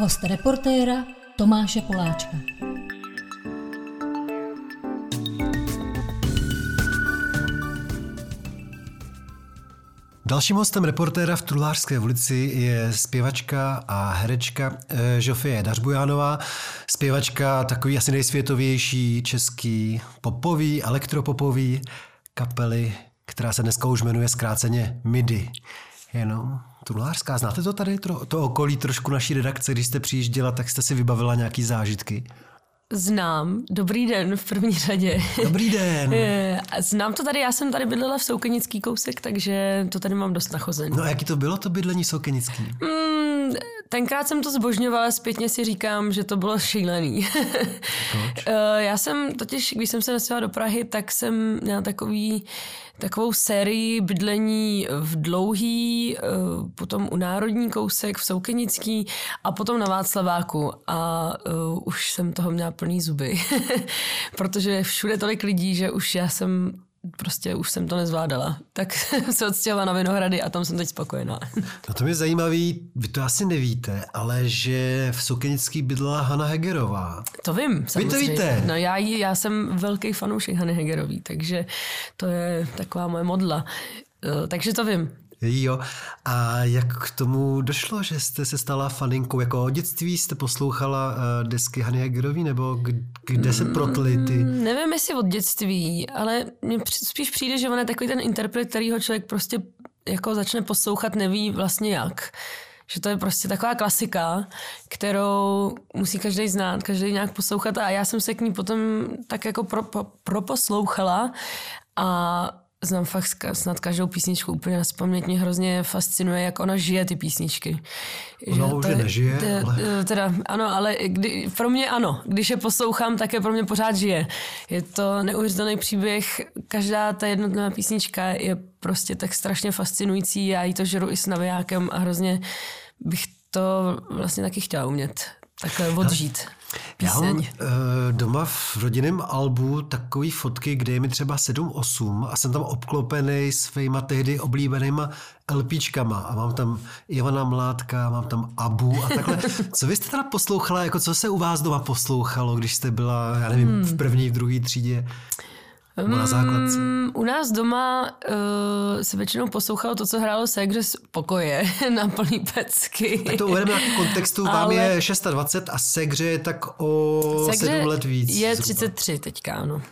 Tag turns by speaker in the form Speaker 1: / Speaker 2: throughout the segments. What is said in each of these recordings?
Speaker 1: Host reportéra Tomáše Poláčka.
Speaker 2: Dalším hostem reportéra v Trulářské ulici je zpěvačka a herečka eh, Žofie Dařbujánová. Zpěvačka takový asi nejsvětovější český popový, elektropopový kapely, která se dneska už jmenuje zkráceně MIDI. Jenom Trulářská. Znáte to tady, to, to okolí trošku naší redakce, když jste přijížděla, tak jste si vybavila nějaký zážitky?
Speaker 3: Znám. Dobrý den v první řadě.
Speaker 2: Dobrý den.
Speaker 3: Znám to tady, já jsem tady bydlela v Soukenický kousek, takže to tady mám dost nachozený.
Speaker 2: No a jaký to bylo to bydlení Soukenický?
Speaker 3: Mm, tenkrát jsem to zbožňovala, zpětně si říkám, že to bylo šílený.
Speaker 2: Proč?
Speaker 3: Eh, já jsem totiž, když jsem se nastěhovala do Prahy, tak jsem měla takový takovou sérii bydlení v Dlouhý, eh, potom u Národní kousek v Soukenický a potom na Václaváku a uh, už jsem toho měla plný zuby, protože všude tolik lidí, že už já jsem prostě už jsem to nezvládala. Tak se odstěhovala na Vinohrady a tam jsem teď spokojená.
Speaker 2: No to mě zajímavý, vy to asi nevíte, ale že v Sokenický bydlela Hanna Hegerová.
Speaker 3: To vím, samozřejmě.
Speaker 2: Vy to víte?
Speaker 3: No já, já jsem velký fanoušek Hany Hegerový, takže to je taková moje modla. Uh, takže to vím.
Speaker 2: Jo. A jak k tomu došlo, že jste se stala faninkou? Jako od dětství jste poslouchala uh, desky Hany Hegerový, nebo kde se protly ty?
Speaker 3: Mm, nevím, jestli od dětství, ale mně spíš přijde, že on je takový ten interpret, kterýho člověk prostě jako začne poslouchat, neví vlastně jak že to je prostě taková klasika, kterou musí každý znát, každý nějak poslouchat a já jsem se k ní potom tak jako pro, pro, proposlouchala a znám fakt snad každou písničku úplně na. Mě hrozně fascinuje, jak ona žije ty písničky.
Speaker 2: Ona že už to, nežije,
Speaker 3: te,
Speaker 2: ale...
Speaker 3: Teda, ano, ale kdy, pro mě ano. Když je poslouchám, tak je pro mě pořád žije. Je to neuvěřitelný příběh. Každá ta jednotlivá písnička je prostě tak strašně fascinující. Já jí to žeru i s navijákem a hrozně bych to vlastně taky chtěla umět takhle odžít.
Speaker 2: Já mám uh, doma v rodinném albu takové fotky, kde je mi třeba 7-8 a jsem tam obklopený svýma tehdy oblíbenýma LPčkama a mám tam Ivana Mládka, mám tam Abu a takhle. Co vy jste teda poslouchala, jako co se u vás doma poslouchalo, když jste byla, já nevím, hmm. v první, v druhé třídě? Nebo na základce? Um,
Speaker 3: u nás doma uh, se většinou poslouchalo to, co hrálo Segře z pokoje na plný pecky.
Speaker 2: Tak to uvedeme na kontextu, vám Ale... je 620 a Segře je tak o Segře 7 let víc.
Speaker 3: je 33 zhruba. teďka, ano.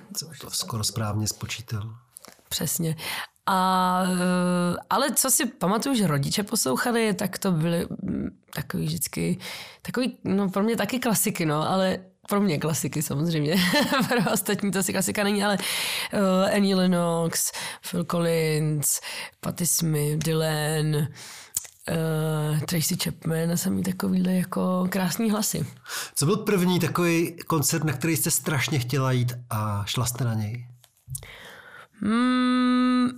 Speaker 2: To skoro správně spočítal.
Speaker 3: Přesně. A, eh, ale co si pamatuju, že rodiče poslouchali, tak to byly mm, takový vždycky, takový, no pro mě taky klasiky, no, ale pro mě klasiky samozřejmě, pro ostatní to asi klasika není, ale uh, Annie Lennox, Phil Collins, Patti Smith, Dylan, uh, Tracy Chapman a samý takovýhle jako krásný hlasy.
Speaker 2: Co byl první takový koncert, na který jste strašně chtěla jít a šla jste na něj?
Speaker 3: Hmm,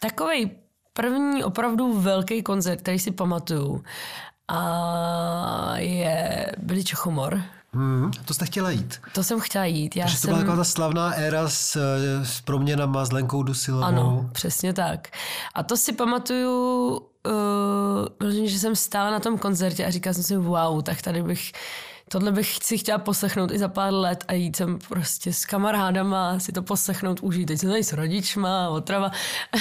Speaker 3: takový první opravdu velký koncert, který si pamatuju, a je Billy Čochomor.
Speaker 2: Hmm, to jste chtěla jít.
Speaker 3: To jsem chtěla jít. Já
Speaker 2: Takže
Speaker 3: jsem...
Speaker 2: to byla taková ta slavná éra s, s proměnama s Lenkou Dusilovou.
Speaker 3: Ano, přesně tak. A to si pamatuju, uh, že jsem stála na tom koncertě a říkala jsem si, wow, tak tady bych tohle bych si chtěla poslechnout i za pár let a jít sem prostě s kamarádama, si to poslechnout, užít. Teď jsem tady s rodičma, otrava.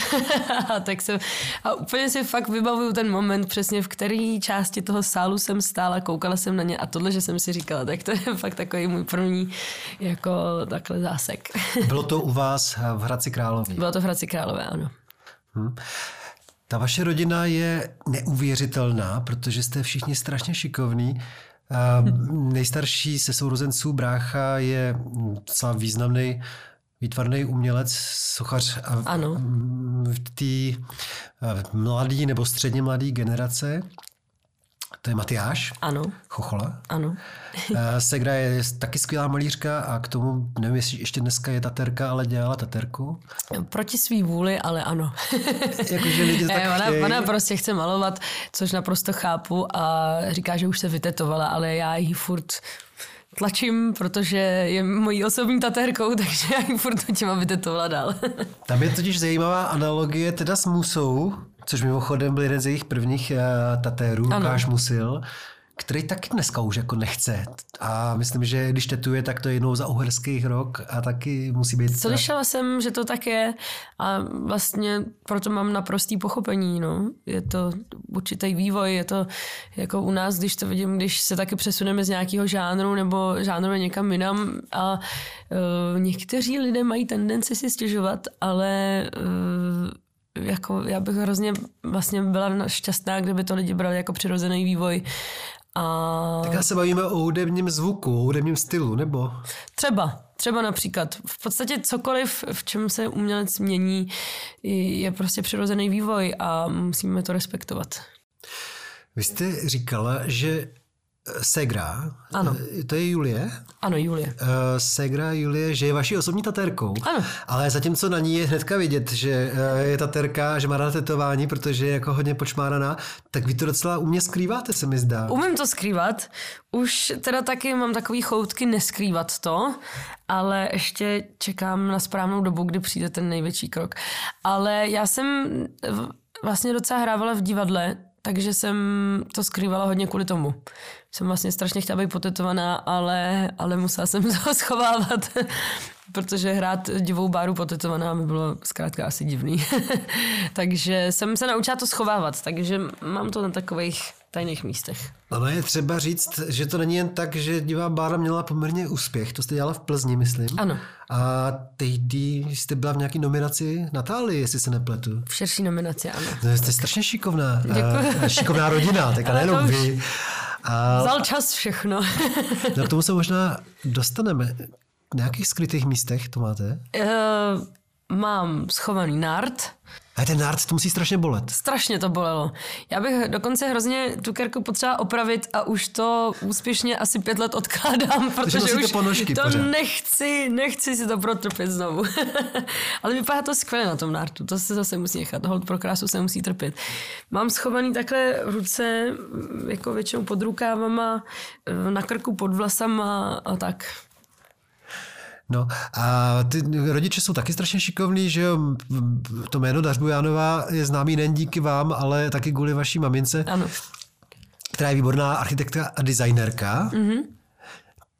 Speaker 3: a tak jsem, a úplně si fakt vybavuju ten moment přesně, v který části toho sálu jsem stála, koukala jsem na ně a tohle, že jsem si říkala, tak to je fakt takový můj první jako takhle zásek.
Speaker 2: Bylo to u vás v Hradci Králové?
Speaker 3: Bylo to v Hradci Králové, ano.
Speaker 2: Hmm. Ta vaše rodina je neuvěřitelná, protože jste všichni strašně šikovní. Nejstarší se sourozenců brácha je docela významný výtvarný umělec, sochař a
Speaker 3: ano.
Speaker 2: v té mladé nebo středně mladé generace. To je Matyáš.
Speaker 3: Ano.
Speaker 2: Chochola.
Speaker 3: Ano.
Speaker 2: Segra je taky skvělá malířka a k tomu, nevím, jestli ještě dneska je taterka, ale dělala taterku.
Speaker 3: Proti svý vůli, ale ano.
Speaker 2: Jakože lidi tak
Speaker 3: ona, ona prostě chce malovat, což naprosto chápu a říká, že už se vytetovala, ale já jí furt tlačím, protože je mojí osobní taterkou, takže já ji furt těma vytetovala dál.
Speaker 2: Tam je totiž zajímavá analogie teda s Musou, což mimochodem byl jeden z jejich prvních uh, tatérů, Lukáš Musil, který taky dneska už jako nechce. A myslím, že když tetuje, tak to je jednou za uherských rok a taky musí být...
Speaker 3: Slyšela jsem, že to tak je a vlastně proto mám naprostý pochopení. No. Je to určitý vývoj, je to jako u nás, když to vidím, když se taky přesuneme z nějakého žánru nebo žánru někam jinam a uh, někteří lidé mají tendenci si stěžovat, ale uh, jako já bych hrozně vlastně byla šťastná, kdyby to lidi brali jako přirozený vývoj. A...
Speaker 2: Tak já se bavíme o hudebním zvuku, o hudebním stylu, nebo?
Speaker 3: Třeba, třeba například. V podstatě cokoliv, v čem se umělec mění, je prostě přirozený vývoj a musíme to respektovat.
Speaker 2: Vy jste říkala, že Segra,
Speaker 3: Ano.
Speaker 2: to je Julie?
Speaker 3: Ano, Julie.
Speaker 2: Uh, Segra Julie, že je vaší osobní tatérkou.
Speaker 3: Ano.
Speaker 2: Ale zatímco na ní je hnedka vidět, že uh, je tatérka, že má ráda tetování, protože je jako hodně počmáraná, tak vy to docela umě skrýváte, se mi zdá.
Speaker 3: Umím to skrývat. Už teda taky mám takový choutky neskrývat to, ale ještě čekám na správnou dobu, kdy přijde ten největší krok. Ale já jsem vlastně docela hrávala v divadle, takže jsem to skrývala hodně kvůli tomu. Jsem vlastně strašně chtěla být potetovaná, ale, ale musela jsem to schovávat, protože hrát divou báru potetovaná by bylo zkrátka asi divný. takže jsem se naučila to schovávat, takže mám to na takových tajných místech.
Speaker 2: Ale je třeba říct, že to není jen tak, že divá bára měla poměrně úspěch. To jste dělala v Plzni, myslím.
Speaker 3: Ano.
Speaker 2: A tehdy jste byla v nějaké nominaci Natálii, jestli se nepletu.
Speaker 3: V širší nominaci, ano.
Speaker 2: No, jste strašně šikovná.
Speaker 3: Děkuji.
Speaker 2: A, šikovná rodina, tak a nejenom vy.
Speaker 3: A... Vzal čas všechno.
Speaker 2: no, k tomu se možná dostaneme. Na jakých skrytých místech to máte?
Speaker 3: Uh, mám schovaný nart.
Speaker 2: A ten nárt to musí strašně bolet.
Speaker 3: Strašně to bolelo. Já bych dokonce hrozně tu kerku potřeba opravit a už to úspěšně asi pět let odkládám, protože už
Speaker 2: ponožky
Speaker 3: to
Speaker 2: pořád.
Speaker 3: nechci, nechci si to protrpět znovu. Ale vypadá to skvěle na tom nártu, to se zase musí nechat, hold pro krásu se musí trpět. Mám schovaný takhle ruce, jako většinou pod rukávama, na krku pod vlasama a tak.
Speaker 2: No a ty rodiče jsou taky strašně šikovní, že jo, to jméno Dařbujánová je známý nejen díky vám, ale taky kvůli vaší mamince,
Speaker 3: ano.
Speaker 2: která je výborná architektka a designerka.
Speaker 3: Mm-hmm.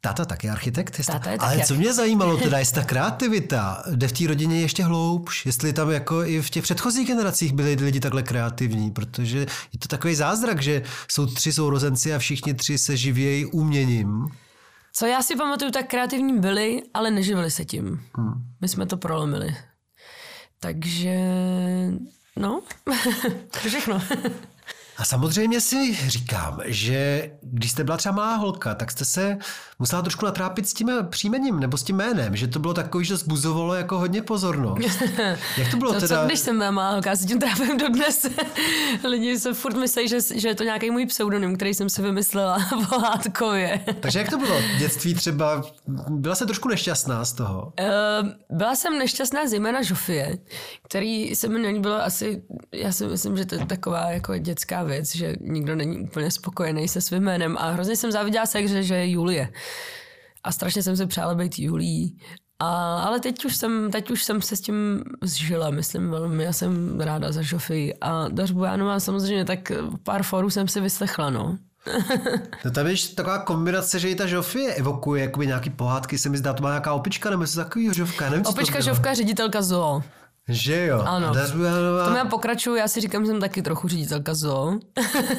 Speaker 2: Táta taky architekt.
Speaker 3: Táta je
Speaker 2: Ale co mě zajímalo, teda jestli ta kreativita jde v té rodině ještě hloubš, jestli tam jako i v těch předchozích generacích byli lidi takhle kreativní, protože je to takový zázrak, že jsou tři sourozenci a všichni tři se živějí uměním.
Speaker 3: Co já si pamatuju, tak kreativní byli, ale neživili se tím. Hmm. My jsme to prolomili. Takže, no, všechno.
Speaker 2: A samozřejmě si říkám, že když jste byla třeba malá holka, tak jste se musela trošku natrápit s tím příjmením nebo s tím jménem, že to bylo takový, že zbuzovalo jako hodně pozornost. Jak to bylo
Speaker 3: to,
Speaker 2: teda?
Speaker 3: Co, když jsem byla malá holka, já si tím trápím dodnes. Lidi se furt myslí, že, že je to nějaký můj pseudonym, který jsem si vymyslela pohádkově.
Speaker 2: Takže jak to bylo? Dětství třeba, byla se trošku nešťastná z toho?
Speaker 3: Uh, byla jsem nešťastná zejména Žofie, který se mi nelíbilo asi, já si myslím, že to je taková jako dětská věc, že nikdo není úplně spokojený se svým jménem a hrozně jsem záviděla se, že, že je Julie. A strašně jsem si přála být Julí. A, ale teď už, jsem, teď už jsem se s tím zžila, myslím velmi. Já jsem ráda za Žofii. A Dař Bojánová samozřejmě, tak pár forů jsem si vyslechla, no.
Speaker 2: no tam je taková kombinace, že i ta Žofie evokuje jakoby nějaký pohádky, se mi zdá, to má nějaká opička nebo něco takového Žofka, nevím,
Speaker 3: Opička, Žofka, ředitelka zoo.
Speaker 2: Že jo.
Speaker 3: Ano.
Speaker 2: Dařbujanová...
Speaker 3: To já pokračuju, já si říkám, že jsem taky trochu ředitelka zoo.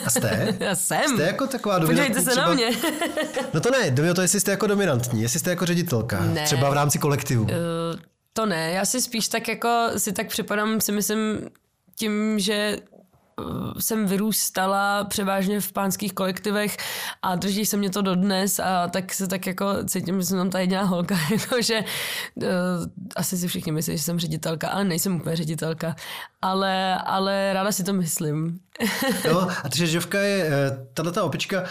Speaker 2: A jste?
Speaker 3: já jsem.
Speaker 2: Jste jako taková dominantní
Speaker 3: Podívejte se
Speaker 2: třeba...
Speaker 3: na mě.
Speaker 2: no to ne, jde to, jestli jste jako dominantní, jestli jste jako ředitelka.
Speaker 3: Ne.
Speaker 2: Třeba v rámci kolektivu. Uh,
Speaker 3: to ne, já si spíš tak jako si tak připadám, si myslím tím, že jsem vyrůstala převážně v pánských kolektivech a drží se mě to dodnes a tak se tak jako cítím, že jsem tam ta jediná holka, jako že uh, asi si všichni myslí, že jsem ředitelka, ale nejsem úplně ředitelka, ale, ale ráda si to myslím.
Speaker 2: No a takže Žovka je, tato ta opička,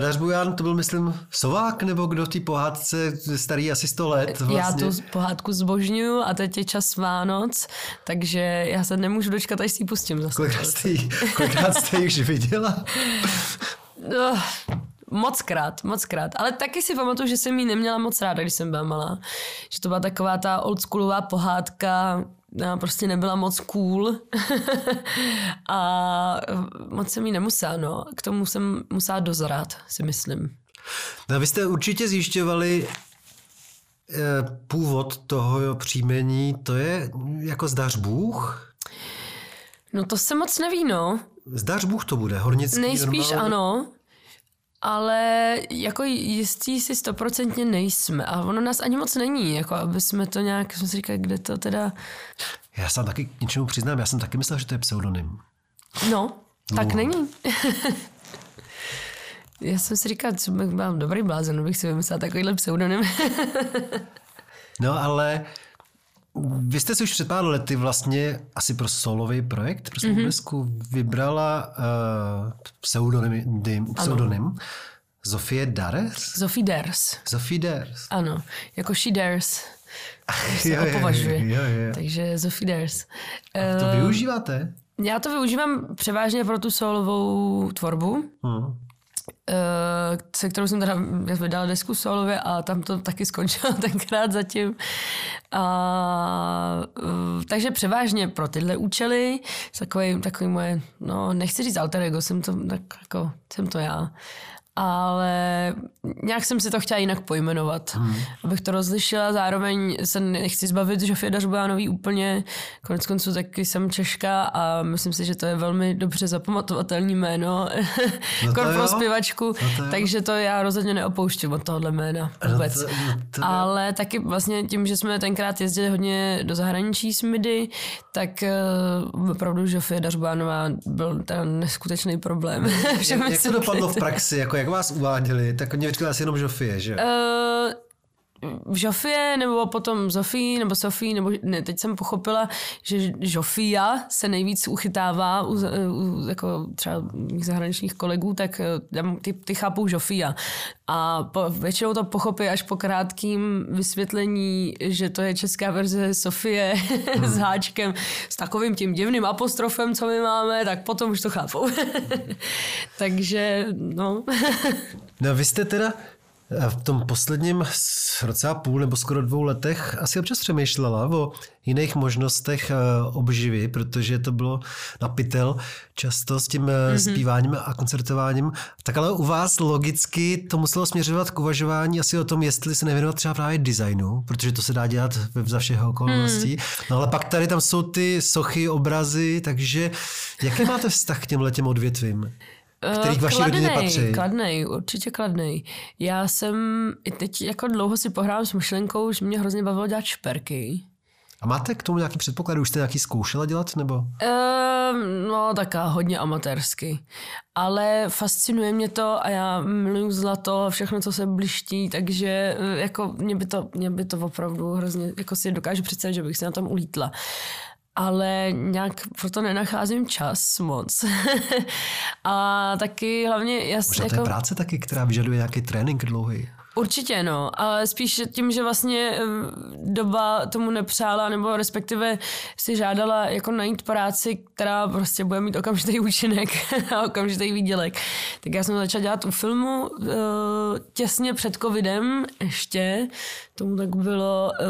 Speaker 2: Dař Buján, to byl myslím Sovák nebo kdo v té pohádce starý asi 100 let vlastně.
Speaker 3: Já tu pohádku zbožňuju a teď je čas Vánoc, takže já se nemůžu dočkat, až si ji pustím zase.
Speaker 2: Kolikrát jste, kolikrát jste ji už viděla?
Speaker 3: no, Moc krát, moc krát. Ale taky si pamatuju, že jsem ji neměla moc ráda, když jsem byla malá. Že to byla taková ta oldschoolová pohádka, prostě nebyla moc cool a moc jsem jí nemusela, no. K tomu jsem musela dozrat, si myslím.
Speaker 2: No, vy jste určitě zjišťovali eh, původ toho příjmení, to je jako zdař Bůh?
Speaker 3: No to se moc neví, no.
Speaker 2: Zdař Bůh to bude, hornický.
Speaker 3: Nejspíš
Speaker 2: normálně.
Speaker 3: ano, ale jako jistí si stoprocentně nejsme. A ono nás ani moc není, jako aby jsme to nějak, jsme si říkali, kde to teda...
Speaker 2: Já se taky k něčemu přiznám, já jsem taky myslel, že to je pseudonym.
Speaker 3: No, tak
Speaker 2: No.
Speaker 3: není. Já jsem si říkal, co bych byl dobrý blázen, bych si vymyslel takovýhle pseudonym.
Speaker 2: No ale vy jste si už před pár lety vlastně asi pro solový projekt, pro svou
Speaker 3: Mhm.
Speaker 2: mm-hmm. desku vybrala uh, pseudonym, dim, pseudonym Zofie Dares?
Speaker 3: Sophie Ders.
Speaker 2: Zofie Dares.
Speaker 3: Ano, jako she dares. Se
Speaker 2: Jo, jo,
Speaker 3: opovažuje.
Speaker 2: jo, jo.
Speaker 3: Takže Sophie Ders.
Speaker 2: To
Speaker 3: Eh,
Speaker 2: využíváte?
Speaker 3: Já to využívám převážně pro tu solovou tvorbu,
Speaker 2: Hmm.
Speaker 3: Eh, se kterou jsem teda vydala desku solově a tam to taky skončilo tenkrát zatím. A, eh, takže převážně pro tyhle účely, takový, takový moje, no nechci říct alter ego, jsem to, tak jako, jsem to já. Ale nějak jsem si to chtěla jinak pojmenovat, hmm. abych to rozlišila. Zároveň se nechci zbavit Žofie Dařbojánový úplně. Konec konců taky jsem Češka a myslím si, že to je velmi dobře zapamatovatelný jméno
Speaker 2: No
Speaker 3: no pro zpěvačku.
Speaker 2: No to
Speaker 3: takže to já rozhodně neopouštím od tohohle jména vůbec.
Speaker 2: to- no to.
Speaker 3: Ale taky vlastně tím, že jsme tenkrát jezdili hodně do zahraničí s MIDI, tak uh, opravdu Žofie Dařbánová byl ten neskutečný problém.
Speaker 2: Jak, jak to dopadlo v praxi? Jako, jak vás uváděli? Tak oni říkali asi jenom Žofie, že?
Speaker 3: Uh, v Žofie, nebo potom Zofii, nebo Sofii, nebo ne, teď jsem pochopila, že Žofia se nejvíc uchytává u, u jako třeba mých zahraničních kolegů, tak eh, ty, ty chápou Žofia. A po, většinou to pochopí až po krátkým vysvětlení, že to je česká verze Sofie s háčkem, s takovým tím divným apostrofem, co my máme, tak potom už to chápou. Takže, no.
Speaker 2: No vy jste teda eh, v tom posledním roce a půl nebo skoro dvou letech asi občas přemýšlela o jiných možnostech eh, obživy, protože to bylo na pytel často s tím mm-hmm. zpíváním a koncertováním. Tak ale u vás logicky to muselo směřovat k uvažování asi o tom, jestli se nevěnovat třeba právě designu, protože to se dá dělat ve za všeho okolností. Mm. No ale pak tady tam jsou ty sochy, obrazy, takže jaký máte vztah k těm letěm odvětvím? Který k vaší rodině patří.
Speaker 3: Kladnej, určitě kladnej. Já jsem i teď jako dlouho si pohrávám s myšlenkou, že mě hrozně bavilo dělat šperky.
Speaker 2: A máte k tomu nějaký předpoklad? Už jste nějaký zkoušela dělat? Nebo?
Speaker 3: Ehm, no taká hodně amatérsky. Ale fascinuje mě to a já miluju zlato a všechno, co se bliští, takže eh, jako mě by to, mě by to opravdu hrozně, jako si dokážu představit, že bych se na tom ulítla. Ale nějak proto nenacházím čas moc. a taky hlavně... Já,
Speaker 2: Možná to je práce taky, která vyžaduje nějaký trénink dlouhý.
Speaker 3: Určitě no, ale spíš tím, že vlastně eh, doba tomu nepřála, nebo respektive si žádala jako najít práci, která prostě bude mít okamžitý účinek a okamžitý výdělek. Tak já jsem začala dělat u filmu eh, těsně před covidem ještě, tomu tak bylo, eh,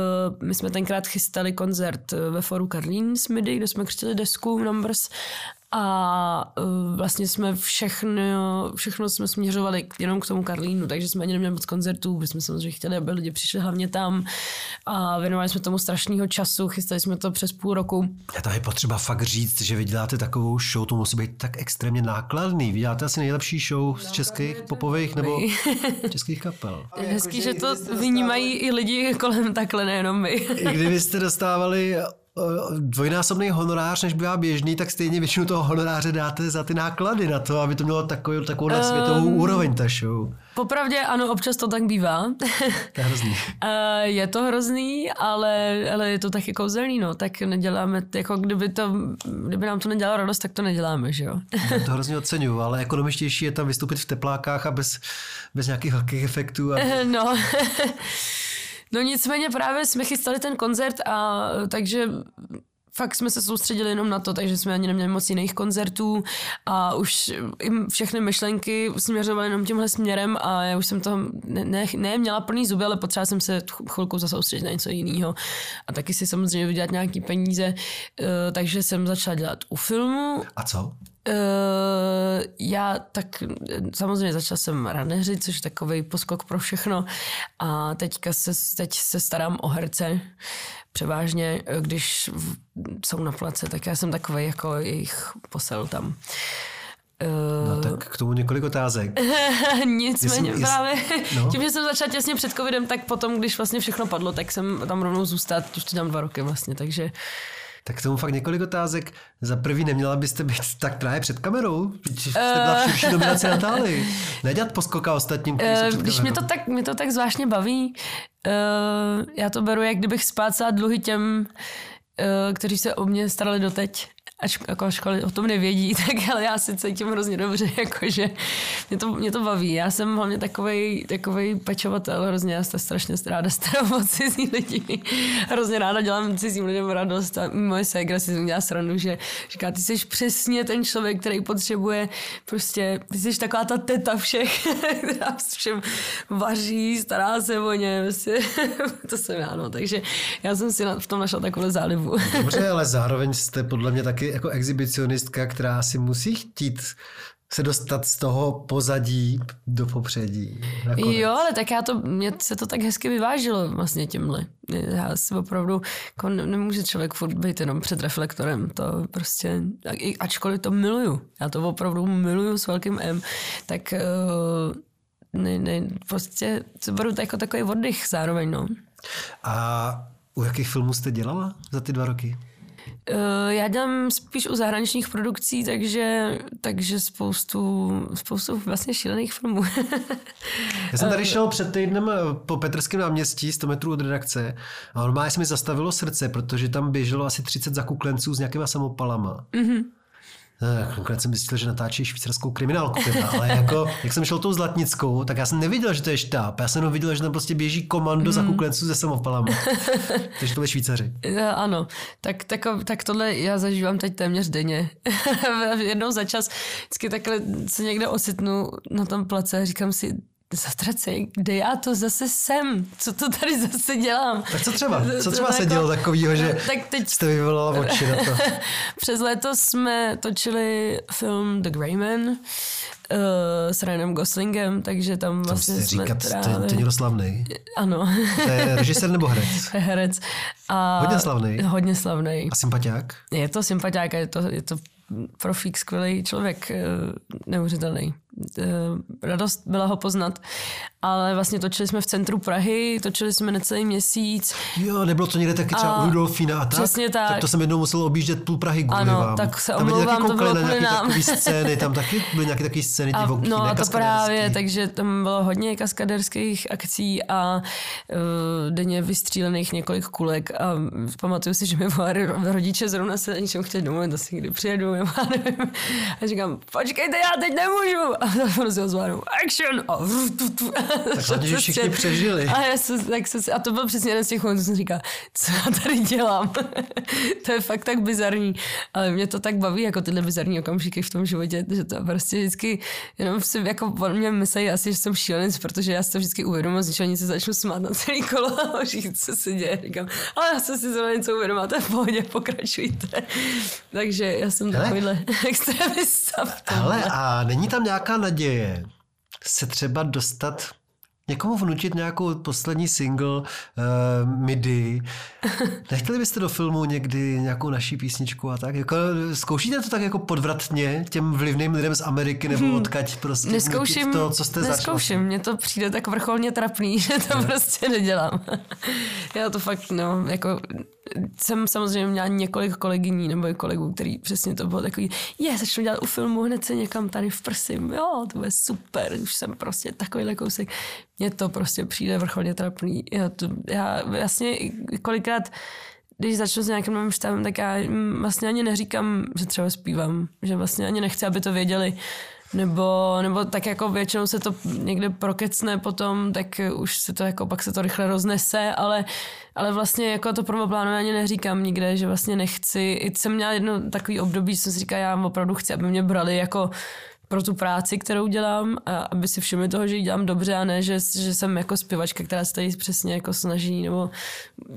Speaker 3: my jsme tenkrát chystali koncert ve foru Karlín s MIDI, kde jsme křtili desku Numbers a uh, vlastně jsme všechno, všechno jsme směřovali k- jenom k tomu Karlínu, takže jsme ani neměli moc koncertů, my jsme samozřejmě chtěli, aby lidi přišli hlavně tam a věnovali jsme tomu strašného času, chystali jsme to přes půl roku.
Speaker 2: A to je potřeba fakt říct, že vy děláte takovou show, to musí být tak extrémně nákladný. Vy děláte asi nejlepší show z českých popových nebo českých kapel.
Speaker 3: Je hezký, že to vnímají i lidi kolem takhle, nejenom my.
Speaker 2: I kdybyste dostávali dvojnásobný honorář, než bývá běžný, tak stejně většinu toho honoráře dáte za ty náklady na to, aby to mělo takovou, takovou um, světovou úroveň ta show.
Speaker 3: Popravdě ano, občas to tak bývá.
Speaker 2: To je hrozný.
Speaker 3: Eh, je to hrozný, ale, ale je to taky kouzelný, no. Tak neděláme, jako kdyby, to, kdyby nám to nedělalo radost, tak to neděláme, že jo.
Speaker 2: Já to hrozně oceňuju, ale ekonomičtější je tam vystoupit v teplákách a bez, bez nějakých velkých efektů. A...
Speaker 3: No. No nicméně právě jsme chystali ten koncert a takže fakt jsme se soustředili jenom na to, takže jsme ani neměli moc jiných koncertů a už všechny myšlenky směřovaly jenom tímhle směrem a já už jsem to ne, ne, ne měla plný zuby, ale potřeba jsem se chvilku zasoustředit na něco jiného a taky si samozřejmě vydělat nějaký peníze, uh, takže jsem začala dělat u filmu.
Speaker 2: A co?
Speaker 3: Uh, já tak samozřejmě začala jsem raneřit, což je takový poskok pro všechno a teďka se, teď se starám o herce převážně, když jsou na place, tak já jsem takový jako jejich posel tam.
Speaker 2: No tak k tomu několik otázek.
Speaker 3: Nicméně jestli, právě no? tím, že jsem začala těsně před covidem, tak potom, když vlastně všechno padlo, tak jsem tam rovnou zůstat, už to dělám dva roky vlastně, takže
Speaker 2: tak k tomu fakt několik otázek. Za prvý, neměla byste být tak právě před kamerou? Jste byla v uh... dominaci Natály. Nedělat poskoka ostatním,
Speaker 3: uh, Když mě to, tak, mě to tak zvláštně baví, uh, já to beru, jak kdybych spácala dluhy těm, uh, kteří se o mě starali doteď ač jako školy o tom nevědí, tak ale já si cítím hrozně dobře, jakože mě to, mě to baví. Já jsem hlavně takový takovej pečovatel, hrozně já se strašně ráda starám o cizí lidi. Hrozně ráda dělám cizím lidem radost a moje ségra si dělá srandu, že říká, ty jsi přesně ten člověk, který potřebuje prostě, ty jsi taková ta teta všech, která všem vaří, stará se o ně, prostě, to jsem já, no. takže já jsem si v tom našla takovou zálivu.
Speaker 2: Dobře, ale zároveň jste podle mě taky jako exhibicionistka, která si musí chtít se dostat z toho pozadí do popředí.
Speaker 3: Nakonec. Jo, ale tak já to, mě se to tak hezky vyvážilo vlastně tímhle. Já si opravdu, jako nemůže člověk furt být jenom před reflektorem, to prostě, ačkoliv to miluju, já to opravdu miluju s velkým M, tak uh, ne, ne, prostě to beru jako takový oddych zároveň, no.
Speaker 2: A u jakých filmů jste dělala za ty dva roky?
Speaker 3: Eh, já dělám spíš u zahraničních produkcí, takže, takže spoustu, spoustu vlastně šílených filmů.
Speaker 2: Já jsem tady šel před týdnem eh, po Petrském náměstí, 100 metrů od redakce a normálně se mi zastavilo srdce, protože tam běželo asi 30 zakuklenců s nějakýma samopalama. Mm-hmm. Konkrétně jsem myslel, že natáčí švýcarskou kriminálku, teda, ale jako, jak jsem šel tou Zlatnickou, tak já jsem neviděl, že to je štáb. Já jsem jenom viděl, že tam prostě běží komando mm. za kuklenců se samopalama. Takže to je Švýcaři.
Speaker 3: Ano, tak, tak, tak tohle já zažívám teď téměř denně. Jednou za čas vždycky takhle se někde ositnu na tom place a říkám si, zatracej, kde já to zase jsem? Co to tady zase dělám?
Speaker 2: Tak co třeba? Co třeba se dělo takového, že tak teď... jste vyvolala oči na to?
Speaker 3: Přes léto jsme točili film The Grey Man uh, s Ryanem Goslingem, takže tam vlastně
Speaker 2: to jsme říkat, trávili... to, to je někdo slavný.
Speaker 3: Ano.
Speaker 2: To je režisér nebo herec?
Speaker 3: herec.
Speaker 2: A hodně slavný.
Speaker 3: Hodně slavný.
Speaker 2: A sympatiák?
Speaker 3: Je to sympatiák a je to, je to profík, skvělý člověk, eh, neuvěřitelný. Eh, radost byla ho poznat, ale vlastně točili jsme v centru Prahy, točili jsme necelý měsíc.
Speaker 2: Jo, nebylo to někde taky třeba u Rudolfína a tak?
Speaker 3: Přesně tak.
Speaker 2: tak. to jsem jednou musel objíždět půl Prahy kvůli
Speaker 3: ano,
Speaker 2: vám.
Speaker 3: tak se tam omlouvám, to bylo
Speaker 2: na nějaké takové scény, tam taky byly nějaké takové scény,
Speaker 3: a, No a to právě, takže tam bylo hodně kaskaderských akcí a uh, denně vystřílených několik kulek a pamatuju si, že mi volali rodiče zrovna se něčem chtěli domluvit, asi kdy přijedu, nebo já nevím. A říkám, počkejte, já teď nemůžu. A to prostě ozvánu, action! A,
Speaker 2: tu, tu. Tak hlavně, že všichni přežili.
Speaker 3: A, já se, tak se, a to byl přesně jeden z těch momentů, jsem říkal, co já tady dělám? to je fakt tak bizarní. Ale mě to tak baví, jako tyhle bizarní okamžiky v tom životě, že to prostě vždycky jenom si jako on mě myslí asi, že jsem šílenec, protože já si to vždycky uvědomuji, že oni se začnu smát na celý kolo a říct, co se děje. Říkám, ale já jsem si zrovna něco uvědomila, to je v pohodě, pokračujte. Takže já jsem takovýhle extremista.
Speaker 2: Ale a není tam nějaká naděje se třeba dostat někomu vnutit nějakou poslední single uh, MIDI. Nechtěli byste do filmu někdy nějakou naší písničku a tak? Jako, zkoušíte to tak jako podvratně těm vlivným lidem z Ameriky nebo hmm. odkaď prostě
Speaker 3: neskouším, to, co jste Neskouším, mně to přijde tak vrcholně trapný, že to ne. prostě nedělám. Já to fakt, no, jako jsem samozřejmě měla několik kolegyní nebo kolegů, který přesně to bylo takový, je, začnu dělat u filmu, hned se někam tady vprsím, jo, to bude super, už jsem prostě takovýhle kousek. Mně to prostě přijde vrcholně trapný. Já, to, já vlastně kolikrát když začnu s nějakým novým stavem, tak já vlastně ani neříkám, že třeba zpívám, že vlastně ani nechci, aby to věděli, Nebo, nebo tak jako většinou se to někde prokecne potom, tak už se to jako pak se to rychle roznese, ale, ale vlastně jako to prvoplánu ani neříkám nikde, že vlastně nechci. I jsem měla jedno takový období, že jsem si říkala, já opravdu chci, aby mě brali jako pro tu práci, kterou dělám, a aby si všimli toho, že ji dělám dobře a ne, že, že jsem jako zpěvačka, která se tady přesně jako snaží, nebo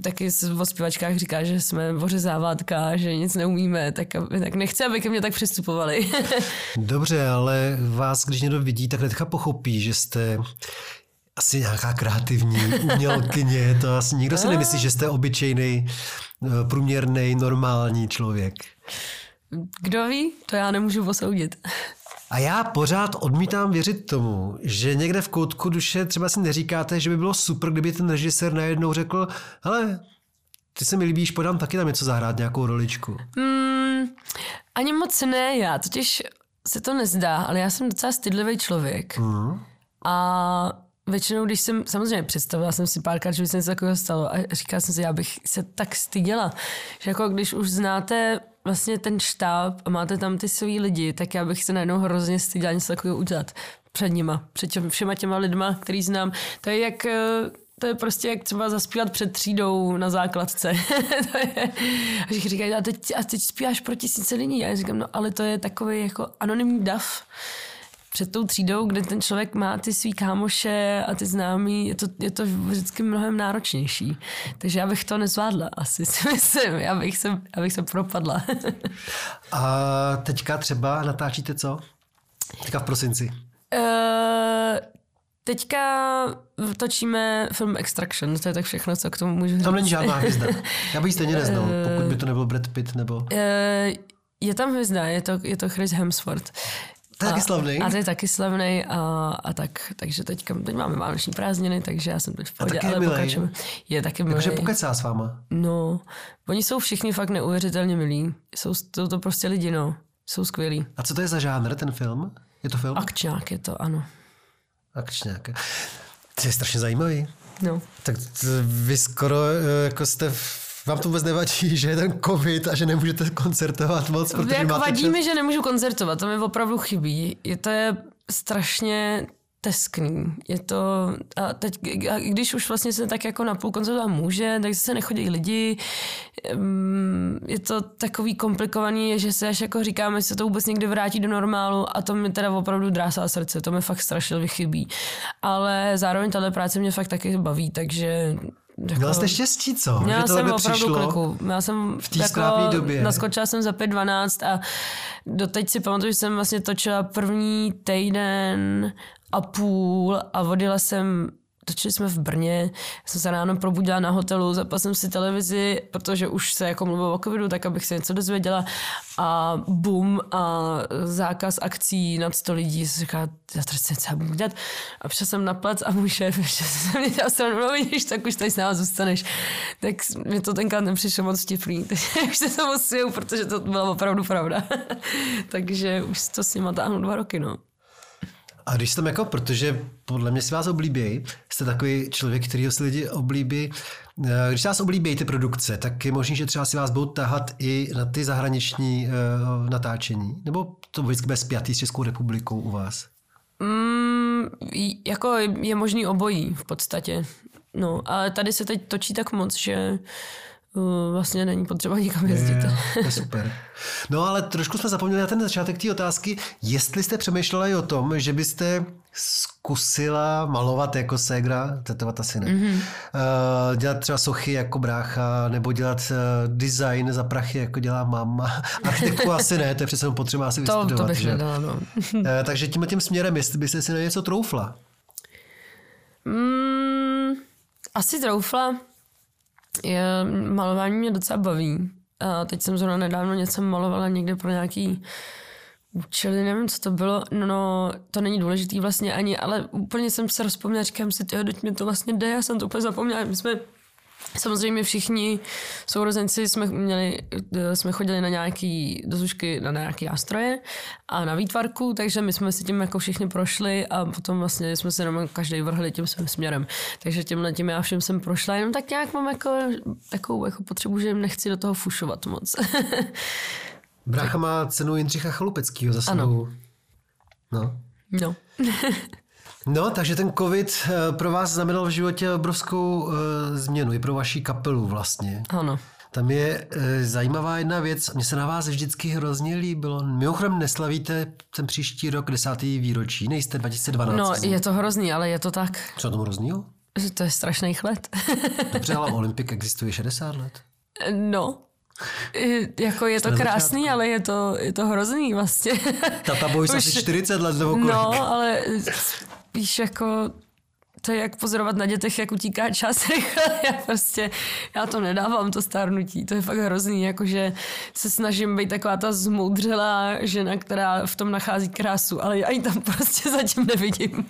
Speaker 3: taky o zpěvačkách říká, že jsme ořezávátka, že nic neumíme, tak, tak nechci, aby ke mně tak přistupovali.
Speaker 2: Dobře, ale vás, když někdo vidí, tak hnedka pochopí, že jste asi nějaká kreativní umělkyně, to asi nikdo si nemyslí, že jste obyčejný, eh, průměrný, normální člověk.
Speaker 3: Kdo ví, to já nemůžu posoudit.
Speaker 2: A já pořád odmítám věřit tomu, že někde v koutku duše třeba si neříkáte, že by bylo super, kdyby ten režisér najednou řekl, hele, ty se mi líbíš, podám taky tam něco zahrát, nějakou roličku.
Speaker 3: Mm, ani moc ne, já totiž se to nezdá, ale já jsem docela stydlivý člověk. Mm. A většinou, když jsem, samozřejmě představila jsem si párkrát, že by se něco takového stalo a říkala jsem si, já bych se tak styděla, že jako když už znáte vlastně ten štáb a máte tam ty svý lidi, tak já bych se najednou hrozně styděla něco takového udělat před nima, před těm, všema těma lidma, který znám. To je jak eh, to je prostě jak třeba zaspívat před třídou na základce. to je, a říkají, a teď, a teď zpíváš pro tisíce lidí. A já říkám, no ale to je takový jako anonymní dav před tou třídou, kde ten člověk má ty svý kámoše a ty známí, je to, je to vždycky mnohem náročnější. Takže já bych to nezvládla, asi si myslím. Já bych se, já bych se propadla.
Speaker 2: a teďka třeba natáčíte co? Teďka v prosinci.
Speaker 3: Uh, Teďka točíme film Extraction, to je tak všechno, co k tomu můžu říct.
Speaker 2: Tam není žádná hvězda. Já bych stejně neznal, pokud by to nebyl Brad Pitt nebo... Uh,
Speaker 3: je tam hvězda, je to, je to Chris Hemsworth.
Speaker 2: To je taky slavný.
Speaker 3: A to je taky slavný a, a tak, takže teď, teď máme vánoční prázdniny, takže já jsem teď v pohodě, ale pokračujeme. Je taky milý.
Speaker 2: Takže pokecá s váma.
Speaker 3: No, oni jsou všichni fakt neuvěřitelně milí. Jsou, jsou to prostě lidi, no. Jsou skvělí.
Speaker 2: A co to je za žánr, ten film? Je to film?
Speaker 3: Akčňák je to, ano.
Speaker 2: Akčňák. To je strašně zajímavý.
Speaker 3: No.
Speaker 2: Tak vy skoro eh, jako jste v vám to vůbec nevadí, že je ten covid a že nemůžete koncertovat moc, protože
Speaker 3: Jak
Speaker 2: máte
Speaker 3: vadí
Speaker 2: čas?
Speaker 3: mi, že nemůžu koncertovat, to mi opravdu chybí. Je to je strašně teskný. Je to, a teď, a když už vlastně se tak jako na půl koncertovat může, tak se nechodí lidi. Je to takový komplikovaný, že se až jako říkáme, že se to vůbec někdy vrátí do normálu a to mi teda opravdu drásá srdce, to mi fakt strašně chybí. Ale zároveň tahle práce mě fakt taky baví, takže
Speaker 2: jako, Měla jste štěstí, co?
Speaker 3: Měla
Speaker 2: že
Speaker 3: jsem opravdu kliku. Měla jsem
Speaker 2: v té jako, době.
Speaker 3: Naskočila jsem za 5.12 a doteď si pamatuju, že jsem vlastně točila první týden a půl a odjela jsem točili jsme v Brně, jsem se ráno probudila na hotelu, zapala jsem si televizi, protože už se jako mluvilo o covidu, tak abych se něco dozvěděla a bum a zákaz akcí nad 100 lidí, jsem říkala, já se co budu dělat a přišel jsem na plac a můj šéf ještě se mě dělal stranu, no vidíš, tak už tady s náma zůstaneš. Tak mě to tenkrát nepřišlo moc vtipný, takže už se to moc protože to byla opravdu pravda. takže už to s nima táhnu dva roky, no.
Speaker 2: A když tam jako, protože podle mě si vás oblíbí, jste takový člověk, který si lidi oblíbí. Eh, když vás oblíbí ty produkce, tak je možné, že třeba si vás budou tahat i na ty zahraniční uh, natáčení? Nebo to vždycky bude spjatý s Českou republikou u vás?
Speaker 3: Mm, jako je možný obojí v podstatě. No, ale tady se teď točí tak moc, že Uh, vlastně není potřeba nikam jezdit. Je,
Speaker 2: je super. No ale trošku jsme zapomněli na ten začátek té otázky, jestli jste přemýšlela i o tom, že byste zkusila malovat jako ségra, tetovat asi ne, mm-hmm. uh, dělat třeba sochy jako brácha, nebo dělat uh, design za prachy, jako dělá máma. Architektku asi ne, to je přece potřeba asi
Speaker 3: vystudovat. To, to bych že? nedala, no.
Speaker 2: uh, takže tímhle tím směrem, jestli byste si na něco troufla?
Speaker 3: Mm, asi troufla je, malování mě docela baví. A teď jsem zrovna nedávno něco malovala někde pro nějaký účely, nevím, co to bylo, no, no to není důležitý vlastně ani, ale úplně jsem se rozpomněla, říkám si, tyjo, teď mi to vlastně jde, já jsem to úplně zapomněla, my jsme Samozřejmě všichni sourozenci jsme měli, jsme chodili na nějaký dozušky, na nějaký nástroje a na výtvarku, takže my jsme si tím jako všichni prošli a potom vlastně jsme se jenom každý vrhli tím svým směrem. Takže tímhle tím já všem jsem prošla, jenom tak nějak mám jako takovou jako potřebu, že nechci do toho fušovat moc.
Speaker 2: Brácha má cenu Jindřicha Chalupeckého za svou No.
Speaker 3: No.
Speaker 2: No, takže ten covid eh, pro vás znamenal v životě obrovskou uh, změnu, i pro vaši kapelu vlastně.
Speaker 3: Ano.
Speaker 2: Tam je e, zajímavá jedna věc, mně se na vás vždycky hrozně líbilo. Mimochodem neslavíte ten příští rok desátý výročí, nejste 2012.
Speaker 3: No, je to hrozný, ale je to tak.
Speaker 2: Co tomu hroznýho?
Speaker 3: Že to je strašných let.
Speaker 2: Dobře, ale Olympik existuje 60 let.
Speaker 3: No, jako je to krásný, ale je to, je to hrozný vlastně.
Speaker 2: Tata Boys
Speaker 3: Už-
Speaker 2: asi 40 let nebo kolik.
Speaker 3: No, ale spíš jako to je jak pozorovat na dětech, jak utíká čas rychle. Já prostě, já to nedávám, to stárnutí. To je fakt hrozný, jakože se snažím být taková ta zmoudřelá žena, která v tom nachází krásu, ale já ji tam prostě zatím nevidím.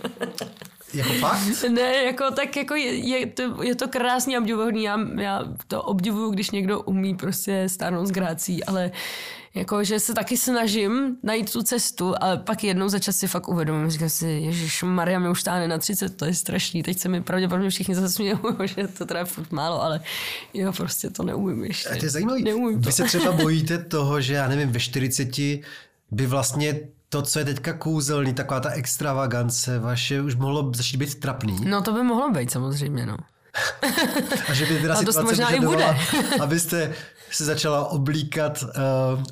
Speaker 2: Jako fakt?
Speaker 3: Ne, jako tak jako je, je, to, je to krásný a obdivuhodný. Já, já to obdivuju, když někdo umí prostě stárnout s grácí, ale jako, že se taky snažím najít tu cestu, ale pak jednou za čas si fakt uvědomím, říkám si, Ježíš Maria mi už táhne na 30, to je strašný, teď se mi pravděpodobně všichni zasmějou, že to teda je furt málo, ale já prostě to neumím ještě.
Speaker 2: A to je zajímavý.
Speaker 3: Neumím to.
Speaker 2: Vy se třeba bojíte toho, že já nevím, ve 40 by vlastně to, co je teďka kouzelný, taková ta extravagance vaše, už mohlo začít být trapný.
Speaker 3: No to by mohlo být samozřejmě, no.
Speaker 2: A že by teda
Speaker 3: A
Speaker 2: situace
Speaker 3: možná i
Speaker 2: vyžadovala, abyste se začala oblíkat uh,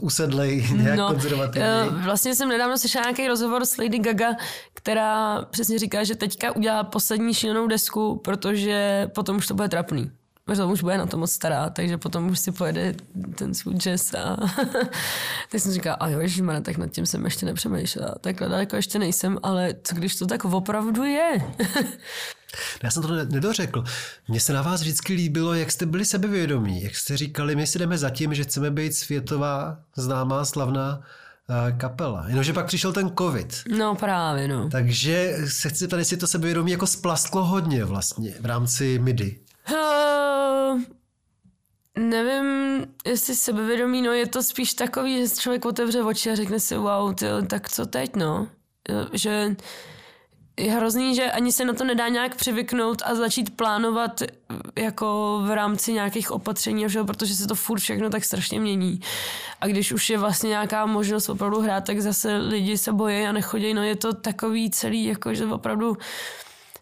Speaker 2: usedlej nějak no, konzervativně.
Speaker 3: eh, Vlastně jsem nedávno slyšela nějaký rozhovor s Lady Gaga, která přesně říká, že teďka udělá poslední šílenou desku, protože potom už to bude trapný. Protože už bude na to moc stará, takže potom už si pojede ten svůj jazz a tak jsem říkala, a jo, ježišmarja, tak nad tím jsem ještě nepřemýšlela. Takhle daleko ještě nejsem, ale co když to tak opravdu je?
Speaker 2: Já jsem to ne- nedořekl. Mně se na vás vždycky líbilo, jak jste byli sebevědomí, jak jste říkali, my si jdeme za tím, že chceme být světová, známá, slavná uh, kapela. Jenomže pak přišel ten covid.
Speaker 3: no právě, no.
Speaker 2: Takže se chci zeptat, jestli to sebevědomí jako splasklo hodně vlastně v rámci MIDI.
Speaker 3: Nevím, jestli sebevědomí, no je to spíš takový, že člověk otevře oči a řekne si, wow, tyjo, tak co teď, no? Že je hrozný, že ani se na to nedá nějak přivyknout a začít plánovat jako v rámci nějakých opatření, všeho, protože se to furt všechno tak strašně mění. A když už je vlastně nějaká možnost opravdu hrát, tak zase lidi se bojí a nechodí. No je to takový celý, jako že opravdu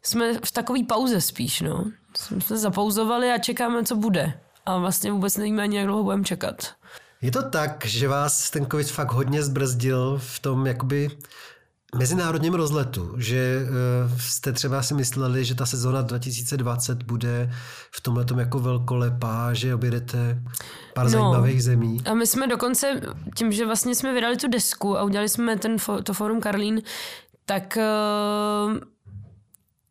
Speaker 3: jsme v takové pauze spíš, no. Jsme se zapauzovali a čekáme, co bude. A vlastně vůbec nevíme ani, jak dlouho budeme čekat.
Speaker 2: Je to tak, že vás ten covid fakt hodně zbrzdil v tom jakoby mezinárodním rozletu, že uh, jste třeba si mysleli, že ta sezóna 2020 bude v tomhle jako velkolepá, že objedete pár no. zajímavých zemí.
Speaker 3: A my jsme dokonce, tím, že vlastně jsme vydali tu desku a udělali jsme ten, to forum Karlín, tak uh,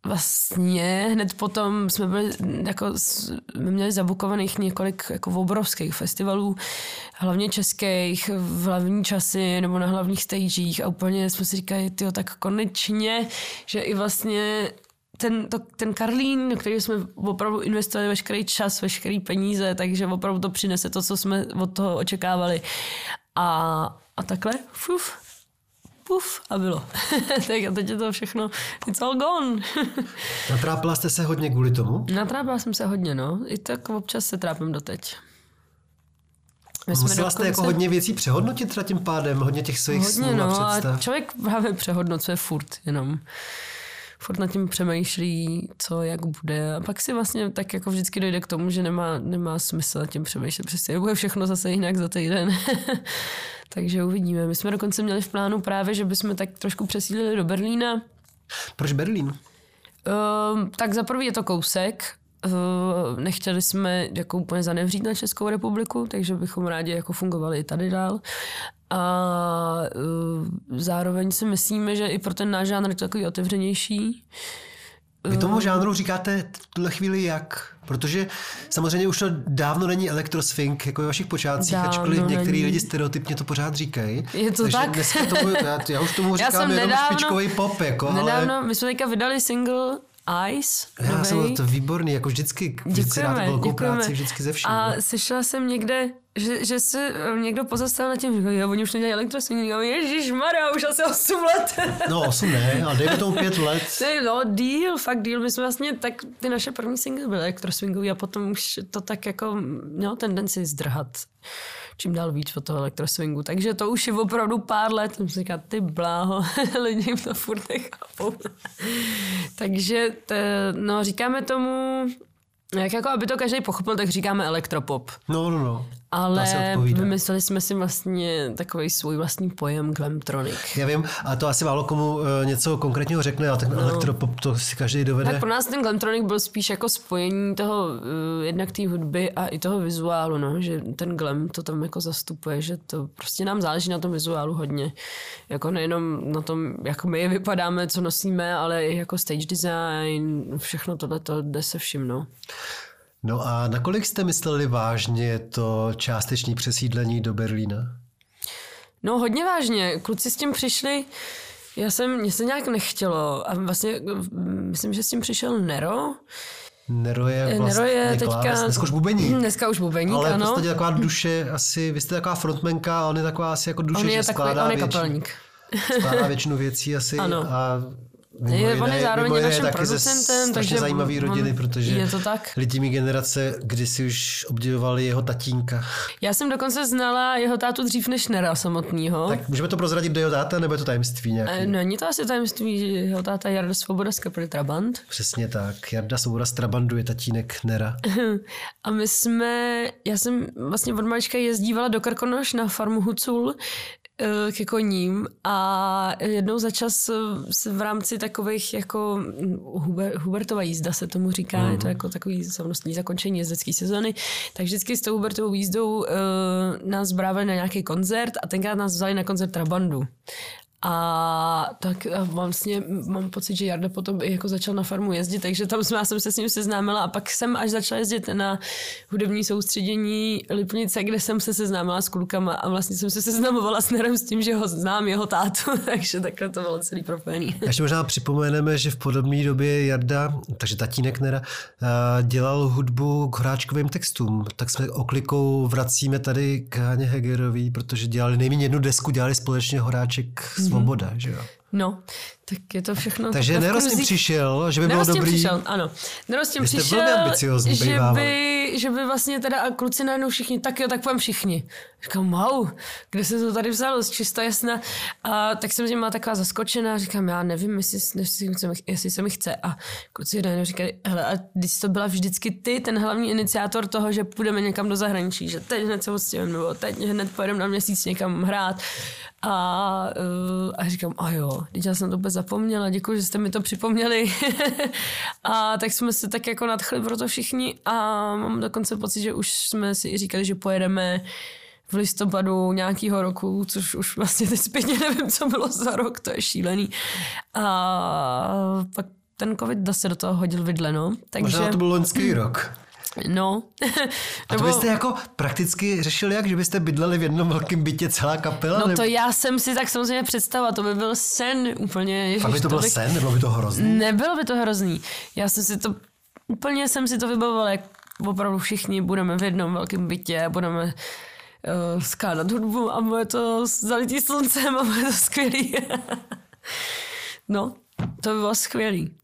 Speaker 3: vlastně hned potom jsme byli, jako, jsme měli zabukovaných několik jako obrovských festivalů, hlavně českých, v hlavní časy nebo na hlavních stagech a úplně jsme si říkali, tyjo, tak konečně, že i vlastně ten, to, ten Karlín, do který jsme opravdu investovali veškerý čas, veškerý peníze, takže opravdu to přinese to, co jsme od toho očekávali. A, a takhle, fuf, puf, a bylo. tak a teď je to všechno, it's all gone.
Speaker 2: Natrápila jste se hodně kvůli tomu?
Speaker 3: Natrápila jsem se hodně, no. I tak občas se trápím doteď. My jsme
Speaker 2: Musela jste jako
Speaker 3: dokonce-
Speaker 2: hodně věcí přehodnotit tím pádem, hodně těch svých
Speaker 3: Hodně,
Speaker 2: snů a
Speaker 3: no, a
Speaker 2: představ.
Speaker 3: člověk právě přehodnocuje furt jenom. Furt nad tím přemýšlí, co, jak bude. A pak si vlastně tak jako vždycky dojde k tomu, že nemá, nemá smysl nad tím přemýšlet. Přesně bude všechno zase jinak za týden. Takže uvidíme. My jsme dokonce měli v plánu právě, že bychom tak trošku přesídlili do Berlína.
Speaker 2: Proč Berlín?
Speaker 3: Um, tak za prvý je to kousek. Uh, nechtěli jsme jako úplně zanevřít na Českou republiku, takže bychom rádi jako fungovali i tady dál. A uh, zároveň si myslíme, že i pro ten náš žánr je to takový otevřenější.
Speaker 2: Vy tomu žánru říkáte v tuhle chvíli jak? Protože samozřejmě už to dávno není elektroswing, jako ve vašich počátcích,
Speaker 3: Dávno
Speaker 2: ačkoliv některý lidi stereotypně to pořád říkají.
Speaker 3: Je to
Speaker 2: Takže
Speaker 3: tak?
Speaker 2: Dneska tomu, já, já už tomu
Speaker 3: Já
Speaker 2: říkám
Speaker 3: jsem
Speaker 2: jenom
Speaker 3: nedávno-
Speaker 2: špičkový pop, jako,
Speaker 3: Nedávno,
Speaker 2: ale
Speaker 3: my jsme teďka vydali single Ice.
Speaker 2: já jsem to výborný, jako vždycky, vždycky dáte velkou práci, vždycky ze vším.
Speaker 3: A
Speaker 2: no.
Speaker 3: slyšela jsem někde, že, že se eh, někdo pozastavil na tím, říkal, jo, oni už nedělají elektroswing. Říkám, Ježíš Maria, už asi 8 let.
Speaker 2: No, osm ne, ale dejme tomu pět let.
Speaker 3: Ne, no, deal, fakt deal. My jsme vlastně, tak ty naše první singly byly elektroswingový a potom už to tak jako mělo tendenci zdrhat čím dál víc od toho elektroswingu. Takže to už je opravdu pár let, jsem si říkal, ty bláho, lidi to furt nechápou. Takže to, no, říkáme tomu, jak jako, aby to každý pochopil, tak říkáme elektropop.
Speaker 2: No, no, no.
Speaker 3: Ale vymysleli jsme si vlastně takový svůj vlastní pojem Glamtronic.
Speaker 2: Já vím, a to asi málo komu e, něco konkrétního řekne, ale ten no. elektropop to si každý dovede.
Speaker 3: Tak pro nás ten Glamtronic byl spíš jako spojení toho, uh, jednak té hudby a i toho vizuálu, no, že ten glam to tam jako zastupuje, že to prostě nám záleží na tom vizuálu hodně. Jako nejenom na tom, jak my vypadáme, co nosíme, ale i jako stage design, všechno tohle to jde se vším, no.
Speaker 2: No a nakolik jste mysleli vážně to částečné přesídlení do Berlína?
Speaker 3: No hodně vážně. Kluci s tím přišli, já jsem, mě se nějak nechtělo a vlastně myslím, že s tím přišel Nero,
Speaker 2: Nero je vlastně Nero je teďka, dneska už bubeník.
Speaker 3: Dneska už bubeník,
Speaker 2: ale
Speaker 3: ano.
Speaker 2: Ale v taková duše, asi, vy jste taková frontmenka a on je taková asi jako duše,
Speaker 3: on je
Speaker 2: že
Speaker 3: takový,
Speaker 2: skládá,
Speaker 3: on je kapelník.
Speaker 2: skládá většinu věcí asi
Speaker 3: ano.
Speaker 2: a
Speaker 3: je, on je zároveň je naším producentem, takže
Speaker 2: zajímavý rodiny, protože
Speaker 3: je to tak.
Speaker 2: lidi mi generace kdysi už obdivovali jeho tatínka.
Speaker 3: Já jsem dokonce znala jeho tátu dřív než Nera samotného.
Speaker 2: Tak můžeme to prozradit do jeho táta, nebo je to tajemství nějaký?
Speaker 3: E, není to asi tajemství, jeho táta Jarda Svoboda z kapely Trabant.
Speaker 2: Přesně tak, Jarda Svoboda z Trabandu je tatínek Nera.
Speaker 3: A my jsme, já jsem vlastně od malička jezdívala do Krkonoš na farmu Hucul, ke koním a jednou za čas se v rámci takových jako hm, Huber, Hubertova jízda se tomu říká, mm. je to mhm. jako takový slavnostní zakončení jezdecké sezony, tak vždycky s tou Hubertovou jízdou uh, nás brávali na nějaký koncert a tenkrát nás vzali na koncert Trabandu. A tak a vlastně mám pocit, že Jarda potom i jako začal na farmu jezdit, takže tam jsme, já jsem se s ním seznámila a pak jsem až začala jezdit na hudební soustředění Lipnice, kde jsem se seznámila s klukama a vlastně jsem se seznamovala s Nerem s tím, že ho znám, jeho tátu, takže takhle to bylo celý propojený.
Speaker 2: Ještě možná připomeneme, že v podobné době Jarda, takže tatínek Nera, dělal hudbu k horáčkovým textům, tak jsme oklikou vracíme tady k Haně Hegerový, protože dělali nejméně jednu desku, dělali společně horáček svoboda, že jo?
Speaker 3: No, tak je to všechno.
Speaker 2: Takže Nero s tím přišel, že by bylo dobrý.
Speaker 3: Přišel, ano. Nero s tím přišel, že by, že by vlastně teda a kluci najednou všichni, tak jo, tak půjdem všichni. Říkám, wow, kde se to tady vzalo, z čista jasna. A tak jsem s má taková zaskočená, říkám, já nevím, jestli, jestli, jestli se mi chce. A kluci najednou říkají, hele, a když to byla vždycky ty, ten hlavní iniciátor toho, že půjdeme někam do zahraničí, že teď hned se odstěhujeme, nebo teď hned pojedeme na měsíc někam hrát. A, uh, a říkám, a jo, teď já jsem to úplně zapomněla, děkuji, že jste mi to připomněli. a tak jsme se tak jako nadchli pro to všichni a mám dokonce pocit, že už jsme si i říkali, že pojedeme v listopadu nějakého roku, což už vlastně teď zpětně nevím, co bylo za rok, to je šílený. A pak ten covid zase do toho hodil vidle, no.
Speaker 2: Takže... Možná to byl loňský rok.
Speaker 3: No.
Speaker 2: A to byste jako prakticky řešili jak, že byste bydleli v jednom velkém bytě celá kapela?
Speaker 3: No to já jsem si tak samozřejmě představila, to by byl sen úplně.
Speaker 2: Ježiš, A by to byl tolik... sen, nebylo by to hrozný?
Speaker 3: Nebylo by to hrozný. Já jsem si to, úplně jsem si to vybavovala, jak opravdu všichni budeme v jednom velkém bytě budeme uh, skládat hudbu a bude to zalitý sluncem a bude to skvělý. no, to by bylo skvělý.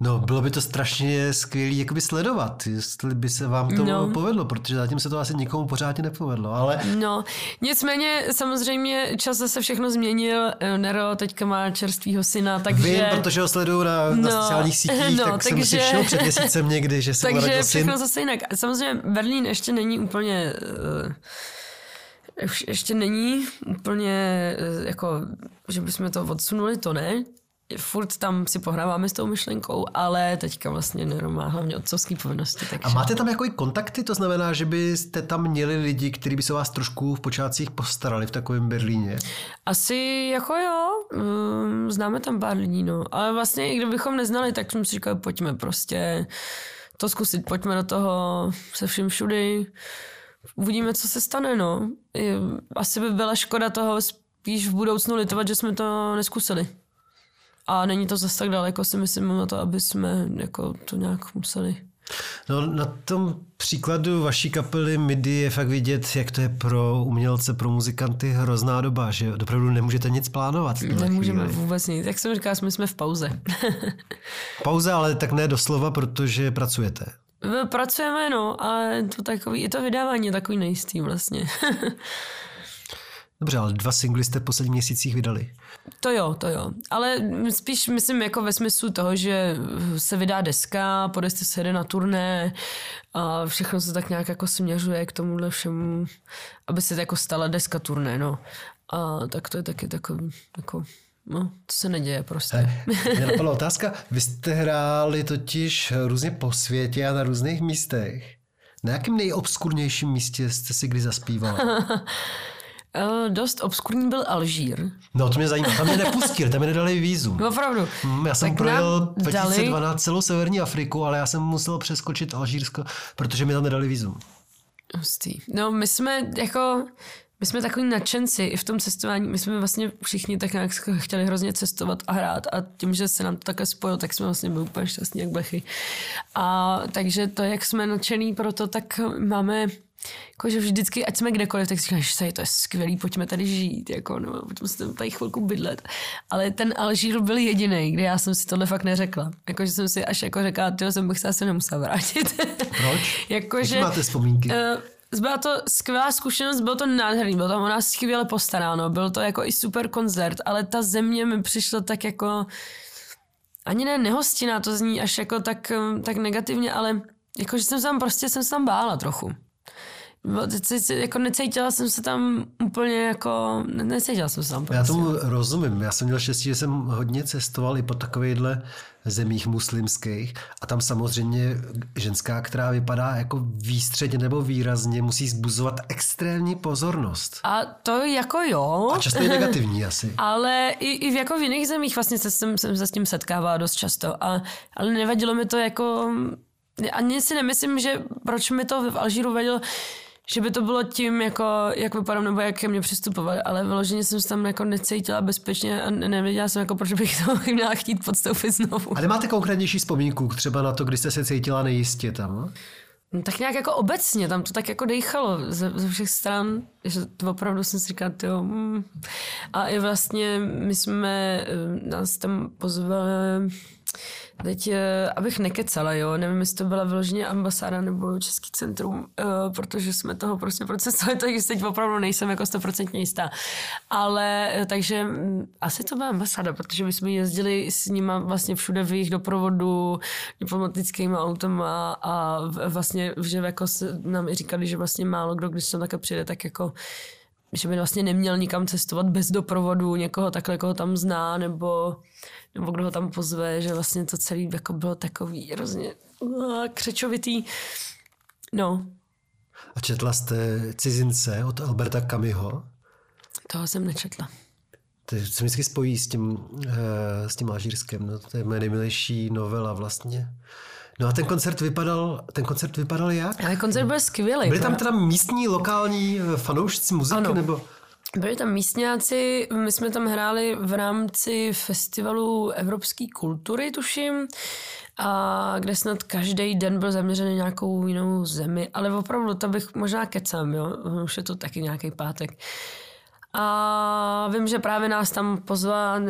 Speaker 2: No, bylo by to strašně skvělé jakoby sledovat, jestli by se vám to no. povedlo, protože zatím se to asi nikomu pořádně nepovedlo, ale...
Speaker 3: No, nicméně samozřejmě čas zase všechno změnil, Nero teďka má čerstvýho syna, takže...
Speaker 2: Vím, protože ho sleduju na, no, na sociálních sítích, no, tak takže... jsem si všel před měsícem někdy, že se
Speaker 3: Takže všechno syn. zase jinak. Samozřejmě Berlín ještě není úplně... Uh, ještě není úplně, uh, jako, že bychom to odsunuli, to ne furt tam si pohráváme s tou myšlenkou, ale teďka vlastně Nero má hlavně otcovský povinnosti. Takže...
Speaker 2: A máte tam jako i kontakty? To znamená, že byste tam měli lidi, kteří by se vás trošku v počátcích postarali v takovém Berlíně?
Speaker 3: Asi jako jo, mm, známe tam pár lidí, no. Ale vlastně i kdybychom neznali, tak jsme si říkali, pojďme prostě to zkusit, pojďme do toho se vším všudy. Uvidíme, co se stane, no. Asi by byla škoda toho spíš v budoucnu litovat, že jsme to neskusili. A není to zase tak daleko, si myslím, na to, aby jsme jako to nějak museli.
Speaker 2: No na tom příkladu vaší kapely MIDI je fakt vidět, jak to je pro umělce, pro muzikanty hrozná doba, že opravdu nemůžete nic plánovat.
Speaker 3: Nemůžeme chvíli. vůbec nic. Jak jsem říkal, jsme jsme v pauze.
Speaker 2: pauze, ale tak ne doslova, protože pracujete.
Speaker 3: Pracujeme, no, ale to takový, i to vydávání je takový nejistý vlastně.
Speaker 2: Dobře, ale dva singly jste v posledních měsících vydali.
Speaker 3: To jo, to jo. Ale spíš myslím jako ve smyslu toho, že se vydá deska, po desce se jde na turné a všechno se tak nějak jako směřuje k tomuhle všemu, aby se jako stala deska turné, no. A tak to je taky takový, jako, no, to se neděje prostě.
Speaker 2: Mě napadla otázka, vy jste hráli totiž různě po světě a na různých místech. Na jakém nejobskurnějším místě jste si kdy zaspíval?
Speaker 3: Uh, dost obskurní byl Alžír.
Speaker 2: No to mě zajímá, tam mě nepustili, tam mě nedali vízum.
Speaker 3: Opravdu.
Speaker 2: Hmm, já jsem
Speaker 3: Tak
Speaker 2: projel
Speaker 3: nám
Speaker 2: 2012
Speaker 3: dali-
Speaker 2: celou severní Afriku, ale já jsem musel přeskočit Alžírsko, protože mi tam nedali vízum.
Speaker 3: Hustý. No my jsme jako, my jsme takový nadšenci i v tom cestování. My jsme vlastně všichni tak nějak chtěli hrozně cestovat a hrát a tím, že se nám to takhle spojilo, tak jsme vlastně byli úplně šťastní jak blechy. A takže to, jak jsme nadšený pro to, tak máme Jakože vždycky, ať jsme kdekoliv, tak si říkáš, že to je skvělý, pojďme tady žít, jako, no, pojďme si tady chvilku bydlet. Ale ten Alžír byl jediný, kde já jsem si tohle fakt neřekla. Jakože jsem si až jako řekla, tyjo, jsem bych se asi nemusela vrátit.
Speaker 2: Proč?
Speaker 3: Jakože,
Speaker 2: máte vzpomínky?
Speaker 3: Uh, byla to skvělá zkušenost, bylo to nádherný, bylo tam o nás skvěle postaráno, byl to jako i super koncert, ale ta země mi přišla tak jako, ani ne nehostinná, to zní až jako tak, tak negativně, ale jakože jsem se tam prostě, jsem se tam bála trochu. Jako necítila jsem se tam úplně jako, ne- necítila jsem se tam
Speaker 2: Já
Speaker 3: prostě.
Speaker 2: tomu rozumím. Já jsem měl štěstí, že jsem hodně cestoval i po takovýchhle zemích muslimských a tam samozřejmě ženská, která vypadá jako výstředně nebo výrazně, musí zbuzovat extrémní pozornost.
Speaker 3: A to jako jo.
Speaker 2: A často je negativní asi.
Speaker 3: Ale i, i v, jako v jiných zemích vlastně se, jsem, jsem se s tím setkávala dost často. A, ale nevadilo mi to jako... Ani si nemyslím, že proč mi to v Alžíru vadilo, že by to bylo tím, jako, jak vypadám nebo jak ke mně přistupovali, ale vyloženě jsem se tam jako necítila bezpečně a ne- nevěděla jsem, jako, proč bych to měla chtít podstoupit znovu.
Speaker 2: A nemáte konkrétnější vzpomínku třeba na to, kdy jste se cítila nejistě tam?
Speaker 3: No, tak nějak jako obecně, tam to tak jako dejchalo ze, ze všech stran, že to opravdu jsem si říkala, jo. Mm. A i vlastně my jsme, eh, nás tam pozvali, teď, eh, abych nekecala, jo, nevím, jestli to byla vyloženě ambasáda nebo Český centrum, eh, protože jsme toho prostě procesovali, takže teď opravdu nejsem jako stoprocentně jistá. Ale eh, takže mm, asi to byla ambasáda, protože my jsme jezdili s nima vlastně všude v jejich doprovodu diplomatickými autama a vlastně, že jako nám i říkali, že vlastně málo kdo, když tam také přijde, tak jako že by vlastně neměl nikam cestovat bez doprovodu někoho takhle, koho tam zná, nebo, nebo kdo ho tam pozve, že vlastně to celé jako bylo takový hrozně uh, křečovitý. No,
Speaker 2: A četla jste Cizince od Alberta Camusho?
Speaker 3: toho jsem nečetla.
Speaker 2: To se mi vždycky spojí s tím, eh, s tím Alžírskem. No, to je moje nejmilejší novela vlastně. No a ten koncert vypadal, ten koncert vypadal jak?
Speaker 3: Ale koncert byl skvělý.
Speaker 2: Byli tam teda místní, lokální eh, fanoušci muziky?
Speaker 3: Ano.
Speaker 2: Nebo?
Speaker 3: Byli tam místňáci, my jsme tam hráli v rámci festivalu evropské kultury, tuším, a kde snad každý den byl zaměřený na nějakou jinou zemi, ale opravdu to bych možná kecám, jo, už je to taky nějaký pátek. A vím, že právě nás tam pozvala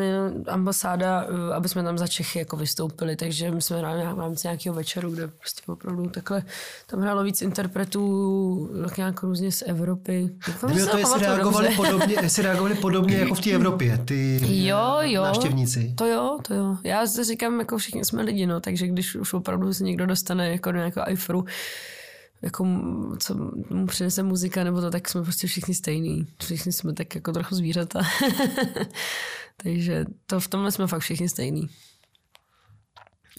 Speaker 3: ambasáda, eh, aby jsme tam za Čechy jako vystoupili, takže my jsme hráli v rámci nějakého večeru, kde prostě opravdu takhle tam hrálo víc interpretů, tak nějak různě z Evropy. Doufám,
Speaker 2: Kdyby to, jestli reagovali, podobně, jestli reagovali podobně jako v té Evropě, ty
Speaker 3: Jo, jo.
Speaker 2: návštěvníci.
Speaker 3: To jo, to jo. Já říkám, jako všichni jsme lidi, no, takže když už opravdu se někdo dostane jako do nějakého iFru, jako co mu přinese muzika nebo to, tak jsme prostě všichni stejný. Všichni jsme tak jako trochu zvířata. takže to v tomhle jsme fakt všichni stejný.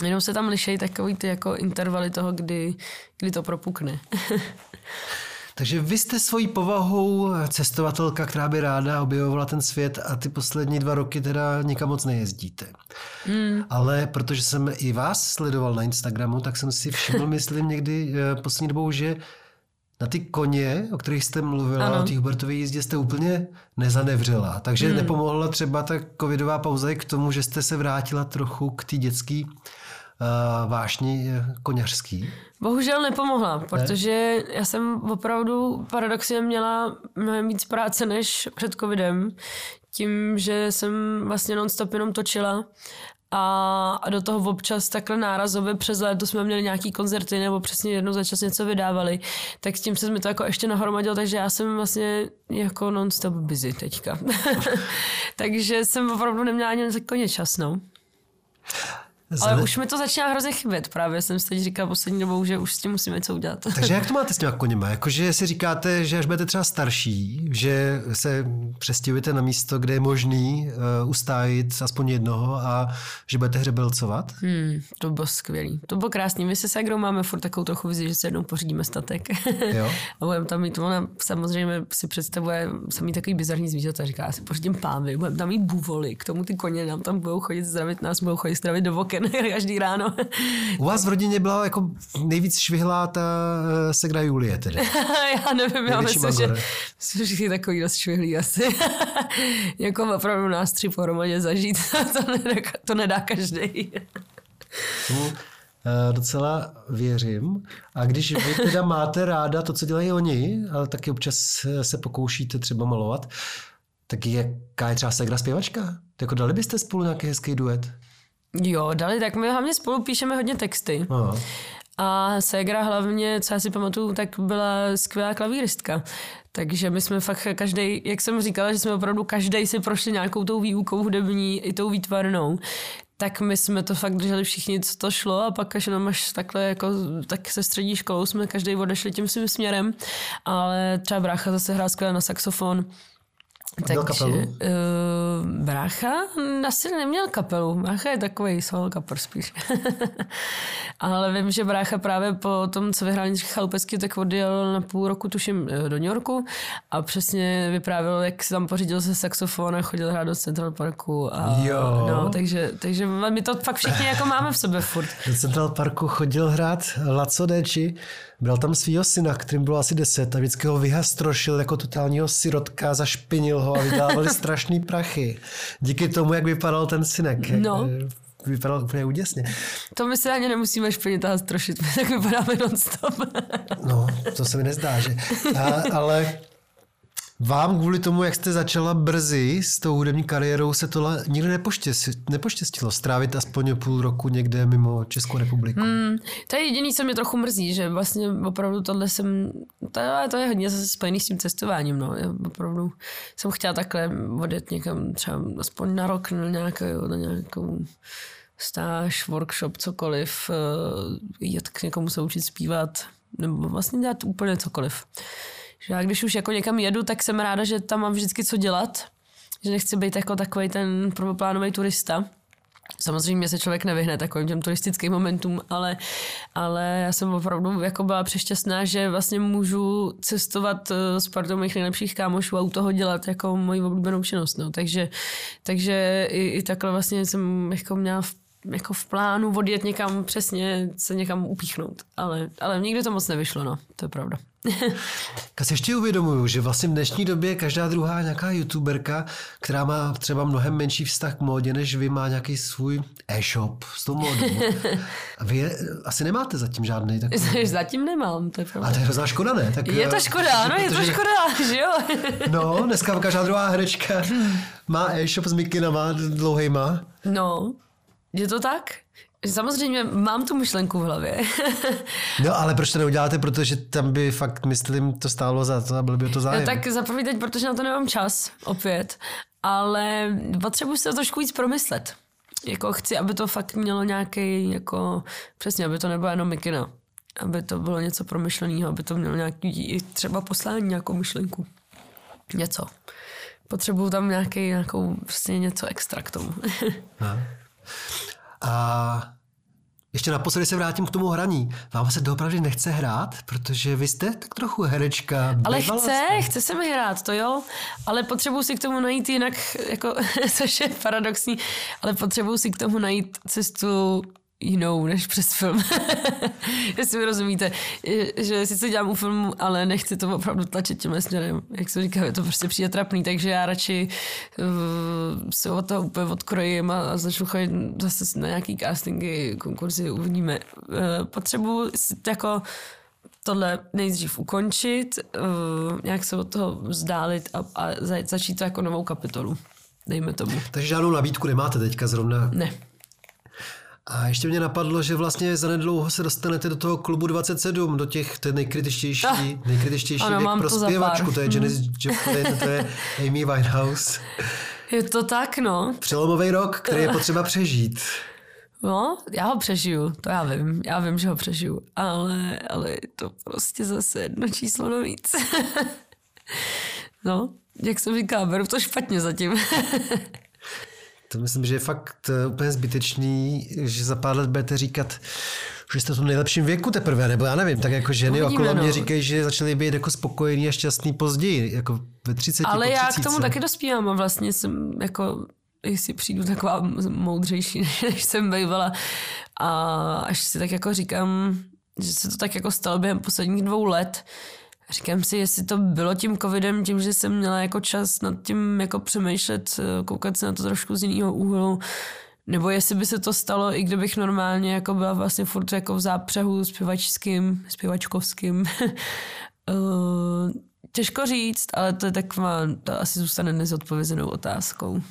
Speaker 3: Jenom se tam lišejí takový ty jako intervaly toho, kdy, kdy to propukne.
Speaker 2: Takže vy jste svojí povahou cestovatelka, která by ráda objevovala ten svět a ty poslední dva roky teda nikam moc nejezdíte. Mm. Ale protože jsem i vás sledoval na Instagramu, tak jsem si všiml, myslím někdy eh, poslední dobou, že na ty koně, o kterých jste mluvila,
Speaker 3: Ano.
Speaker 2: o té Hubertové jízdě, jste úplně nezanevřela. Takže hmm. nepomohla třeba ta covidová pauza k tomu, že jste se vrátila trochu k té dětské vášni eh, koněřský.
Speaker 3: Bohužel nepomohla, protože já jsem opravdu paradoxně měla mnohem víc práce než před covidem, tím, že jsem vlastně non-stop jenom točila a do toho občas takhle nárazově přes léto jsme měli nějaký koncerty nebo přesně jednou za čas něco vydávali, tak s tím se mi to jako ještě nahromadilo, takže já jsem vlastně jako non-stop busy teďka. takže jsem opravdu neměla ani koně čas, no. Ale už mi to začíná hrozně chybět. Právě jsem si teď říkal poslední dobou, že už s tím musíme něco udělat.
Speaker 2: Takže jak to máte s těma koněma? Jakože si říkáte, že až budete třeba starší, že se přestěhujete na místo, kde je možný uh, ustájit aspoň jednoho a že budete hřebelcovat?
Speaker 3: Hmm, to bylo skvělý. To bylo krásný. My se s Agrou máme furt takovou trochu vizi, že se jednou pořídíme statek.
Speaker 2: Jo.
Speaker 3: a budeme tam mít, ona samozřejmě si představuje samý takový bizarní zvířata. Říká, já si pořídím pávy, budeme tam mít buvoly, k tomu ty koně nám tam budou chodit zdravit nás, budou chodit zdravit do oken každý ráno.
Speaker 2: U vás v rodině byla jako nejvíc švihlá ta uh, segra Julie tedy.
Speaker 3: já nevím, já myslím, že jsme všichni takový dost švihlí asi. jako opravdu nás tři pohromadě zažít, to nedá, to nedá každý.
Speaker 2: Uh, docela věřím. A když vy teda máte ráda to, co dělají oni, ale taky občas eh, se pokoušíte třeba malovat, tak jaká je třeba segra zpěvačka? Jako dali byste spolu nějaký hezký duet?
Speaker 3: Jo, dali, tak my hlavně spolu píšeme hodně texty.
Speaker 2: Aha.
Speaker 3: A Segra hlavně, co já si pamatuju, tak byla skvělá klavíristka. Takže my jsme fakt každý, jak jsem říkala, že jsme opravdu každý si prošli nějakou tou výukou hudební i tou výtvarnou, tak my jsme to fakt drželi všichni, co to šlo a pak až jenom až takhle jako, tak se střední školou jsme každý odešli tím svým směrem, ale třeba brácha zase hrál skvěle na saxofon,
Speaker 2: Měl kapelu?
Speaker 3: uh, brácha asi neměl kapelu. Brácha je takový solo kapor spíš. Ale vím, že brácha právě po tom, co vyhrál Jindřich Chalupecký, tak odjel na půl roku, tuším, eh, do New Yorku a přesně vyprávěl, jak si tam pořídil se saxofon a chodil hrát do Central Parku. A,
Speaker 2: Jo.
Speaker 3: No, takže, takže my to fakt všichni jako máme v sobě furt.
Speaker 2: Do Central Parku chodil hrát Laco Deči, bral tam svýho syna, kterým bylo asi 10 a vždycky ho vyhastrošil jako totálního sirotka, zašpinil ho a vydávali strašný prachy. Díky tomu, jak vypadal ten synek. jak,
Speaker 3: No.
Speaker 2: Vypadal úplně úděsně.
Speaker 3: To my se ani nemusíme špinit a strošit, my tak vypadáme non-stop.
Speaker 2: No, to se mi nezdá, že? A, ale vám kvůli tomu, jak jste začala brzy s tou hudební kariérou, se tohle nikdy nepoštěstilo, nepoštěstilo strávit aspoň půl roku někde mimo Českou republiku. Hmm.
Speaker 3: To je jediný, co mě trochu mrzí, že vlastně opravdu tohle jsem, to, to je hodně zase spojený s tím cestováním, no. Já opravdu jsem chtěla takhle odjet někam třeba aspoň na rok na nějakou, na nějakou stáž, workshop, cokoliv, eh, jet k někomu se učit zpívat, nebo vlastně dělat úplně cokoliv. Že já když už jako někam jedu, tak jsem ráda, že tam mám vždycky co dělat, že nechci být jako takový ten prvoplánový turista. Samozřejmě se člověk nevyhne takovým těm turistickým momentům, ale, ale já jsem opravdu jako byla přešťastná, že vlastně můžu cestovat eh, s partou mých nejlepších kámošů a u toho dělat jako moji oblíbenou činnost. No. Takže, takže i, i takhle vlastně jsem jako měla v, jako v plánu odjet někam přesně se někam upíchnout. Ale, ale nikdy to moc nevyšlo, no. To je pravda.
Speaker 2: Já si ještě uvědomuju, že vlastně v dnešní době každá druhá nějaká youtuberka, která má třeba mnohem menší vztah k módě, než vy, má nějaký svůj e-shop s tou módou. A vy je, asi nemáte zatím žádný takový.
Speaker 3: Zatím nemám, to je pravda.
Speaker 2: A to je hrozná škoda, ne? Tak,
Speaker 3: Je to
Speaker 2: eh,
Speaker 3: škoda, ano, je to škoda, že jo?
Speaker 2: No, dneska každá druhá herečka má e-shop s mikinama dlouhejma.
Speaker 3: No, je to tak? Samozřejmě mám tu myšlenku v hlavě.
Speaker 2: No, ale proč to neuděláte? Protože tam by fakt, myslím, to stálo za to a byl by to zájem.
Speaker 3: No, tak zaprvé teď, protože na to nemám čas, opět. Ale potřebuji si to trošku víc promyslet. Jako chci, aby to fakt mělo nějaký, jako, přesně, aby to nebylo jenom mikina. Aby to bylo něco promyšleného, aby to mělo nějaký, třeba poslání, nějakou myšlenku. Něco. Potřebuju tam nějaký, nějakou, prostě něco extra k tomu.
Speaker 2: A ještě naposledy se vrátím k tomu hraní. Vám se doopravdy nechce hrát, protože vy jste tak trochu herečka.
Speaker 3: Ale chce,
Speaker 2: jste.
Speaker 3: chce se mi hrát, to jo, ale potřebuji si k tomu najít jinak, jako, což je paradoxní, ale potřebuji si k tomu najít cestu jinou než přes film. Jestli mi rozumíte, že- sice dělám u filmu, ale nechci to opravdu tlačit tímhle směrem. Jak se říká, je to prostě přijde trapný, takže já radši uh, se od toho úplně odkrojím a, a začnu chodit zase na nějaký castingy, konkurzy, uvidíme. Uh, potřebuji si jako tohle nejdřív ukončit, uh, nějak se od toho vzdálit a, a za- začít to jako novou kapitolu. Dejme tomu.
Speaker 2: Takže žádnou nabídku nemáte teďka zrovna.
Speaker 3: Ne.
Speaker 2: A ještě mě napadlo, že vlastně zanedlouho se dostanete do toho klubu 27, do těch to je nejkritičtější,
Speaker 3: Ah,
Speaker 2: nejkritičtější
Speaker 3: ano,
Speaker 2: věk
Speaker 3: mám
Speaker 2: pro
Speaker 3: to
Speaker 2: zpěvačku. To je Janis Joplin, to je Amy Winehouse.
Speaker 3: Je to tak, no.
Speaker 2: Přelomový rok, který je potřeba přežít.
Speaker 3: No, já ho přežiju, to já vím, já vím, že ho přežiju, ale, ale je to prostě zase jedno číslo navíc. no, jak jsem říkala, beru to špatně zatím.
Speaker 2: To myslím, že je fakt eh, úplně zbytečný, že za pár let budete říkat, že jste v tom nejlepším věku teprve, nebo já nevím, tak jako ženy
Speaker 3: Uvidíme,
Speaker 2: okolo mě
Speaker 3: no.
Speaker 2: říkají, že začaly být jako spokojení a šťastný později, jako ve 30,
Speaker 3: ale
Speaker 2: po
Speaker 3: já
Speaker 2: 30.
Speaker 3: k tomu taky dospívám a vlastně jsem jako jestli přijdu taková moudřejší, než jsem bývala. A až si tak jako říkám, že se to tak jako stalo během posledních dvou let, Říkám si, jestli to bylo tím covidem, tím, že jsem měla jako čas nad tím jako přemýšlet, eh, koukat se na to trošku z jiného úhlu, nebo jestli by se to stalo, i kdybych normálně jako byla vlastně furt jako v zápřehu zpěvačským, zpěvačkovským. Eh, Těžko říct, ale to je taková, to asi zůstane nezodpovězenou otázkou.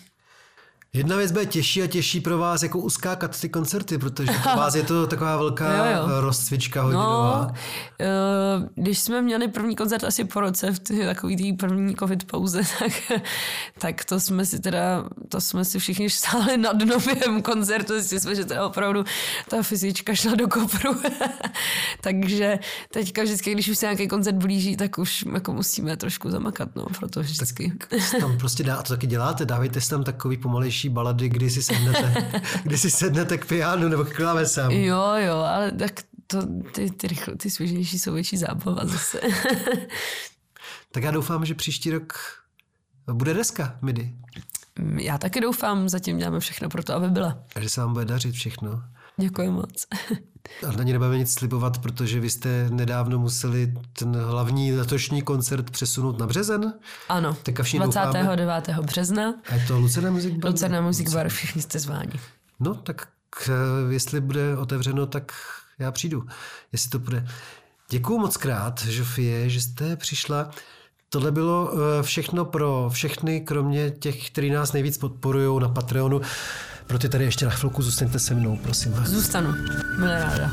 Speaker 2: Jedna věc bude těžší a těžší pro vás jako uskákat ty koncerty, protože pro vás je to taková velká
Speaker 3: Jo, jo.
Speaker 2: rozcvička hodinová.
Speaker 3: No, když jsme měli první koncert asi po roce v tý, takový tý první covid pauze, tak, tak to jsme si teda, to jsme si všichni stáli na dno během koncertu, zjistili jsme, že teda opravdu ta fyzička šla do kopru. Takže teďka vždycky, když už se nějaký koncert blíží, tak už jako musíme trošku zamakat, no, proto vždycky.
Speaker 2: Tam prostě dá, a to taky děláte, dávejte si tam takový pomalejší balady, kdy si sednete, kdy si sednete k pianu nebo k klávesám.
Speaker 3: Jo, jo, ale tak to, ty, ty, rychle, ty svěžnější jsou větší zábava zase.
Speaker 2: Tak já doufám, že příští rok bude deska MIDI.
Speaker 3: Já taky doufám, zatím děláme všechno pro to, aby byla.
Speaker 2: A že se vám bude dařit všechno.
Speaker 3: Děkuji moc.
Speaker 2: A na ně nebudeme nic slibovat, protože vy jste nedávno museli ten hlavní letošní koncert přesunout na březen.
Speaker 3: Ano,
Speaker 2: Tak a všichni
Speaker 3: 29. března,
Speaker 2: A je to Lucena Music Bar?
Speaker 3: Lucerna Music Bar, všichni jste zváni.
Speaker 2: No, tak eh, jestli bude otevřeno, tak já přijdu, jestli to bude. Děkuju moc krát, Žofie, že jste přišla. Tohle bylo eh, všechno pro všechny, kromě těch, kteří nás nejvíc podporují na Patreonu. Proto tady ještě na chvilku zůstaňte se mnou, prosím vás.
Speaker 3: Zůstanu, milé ráda.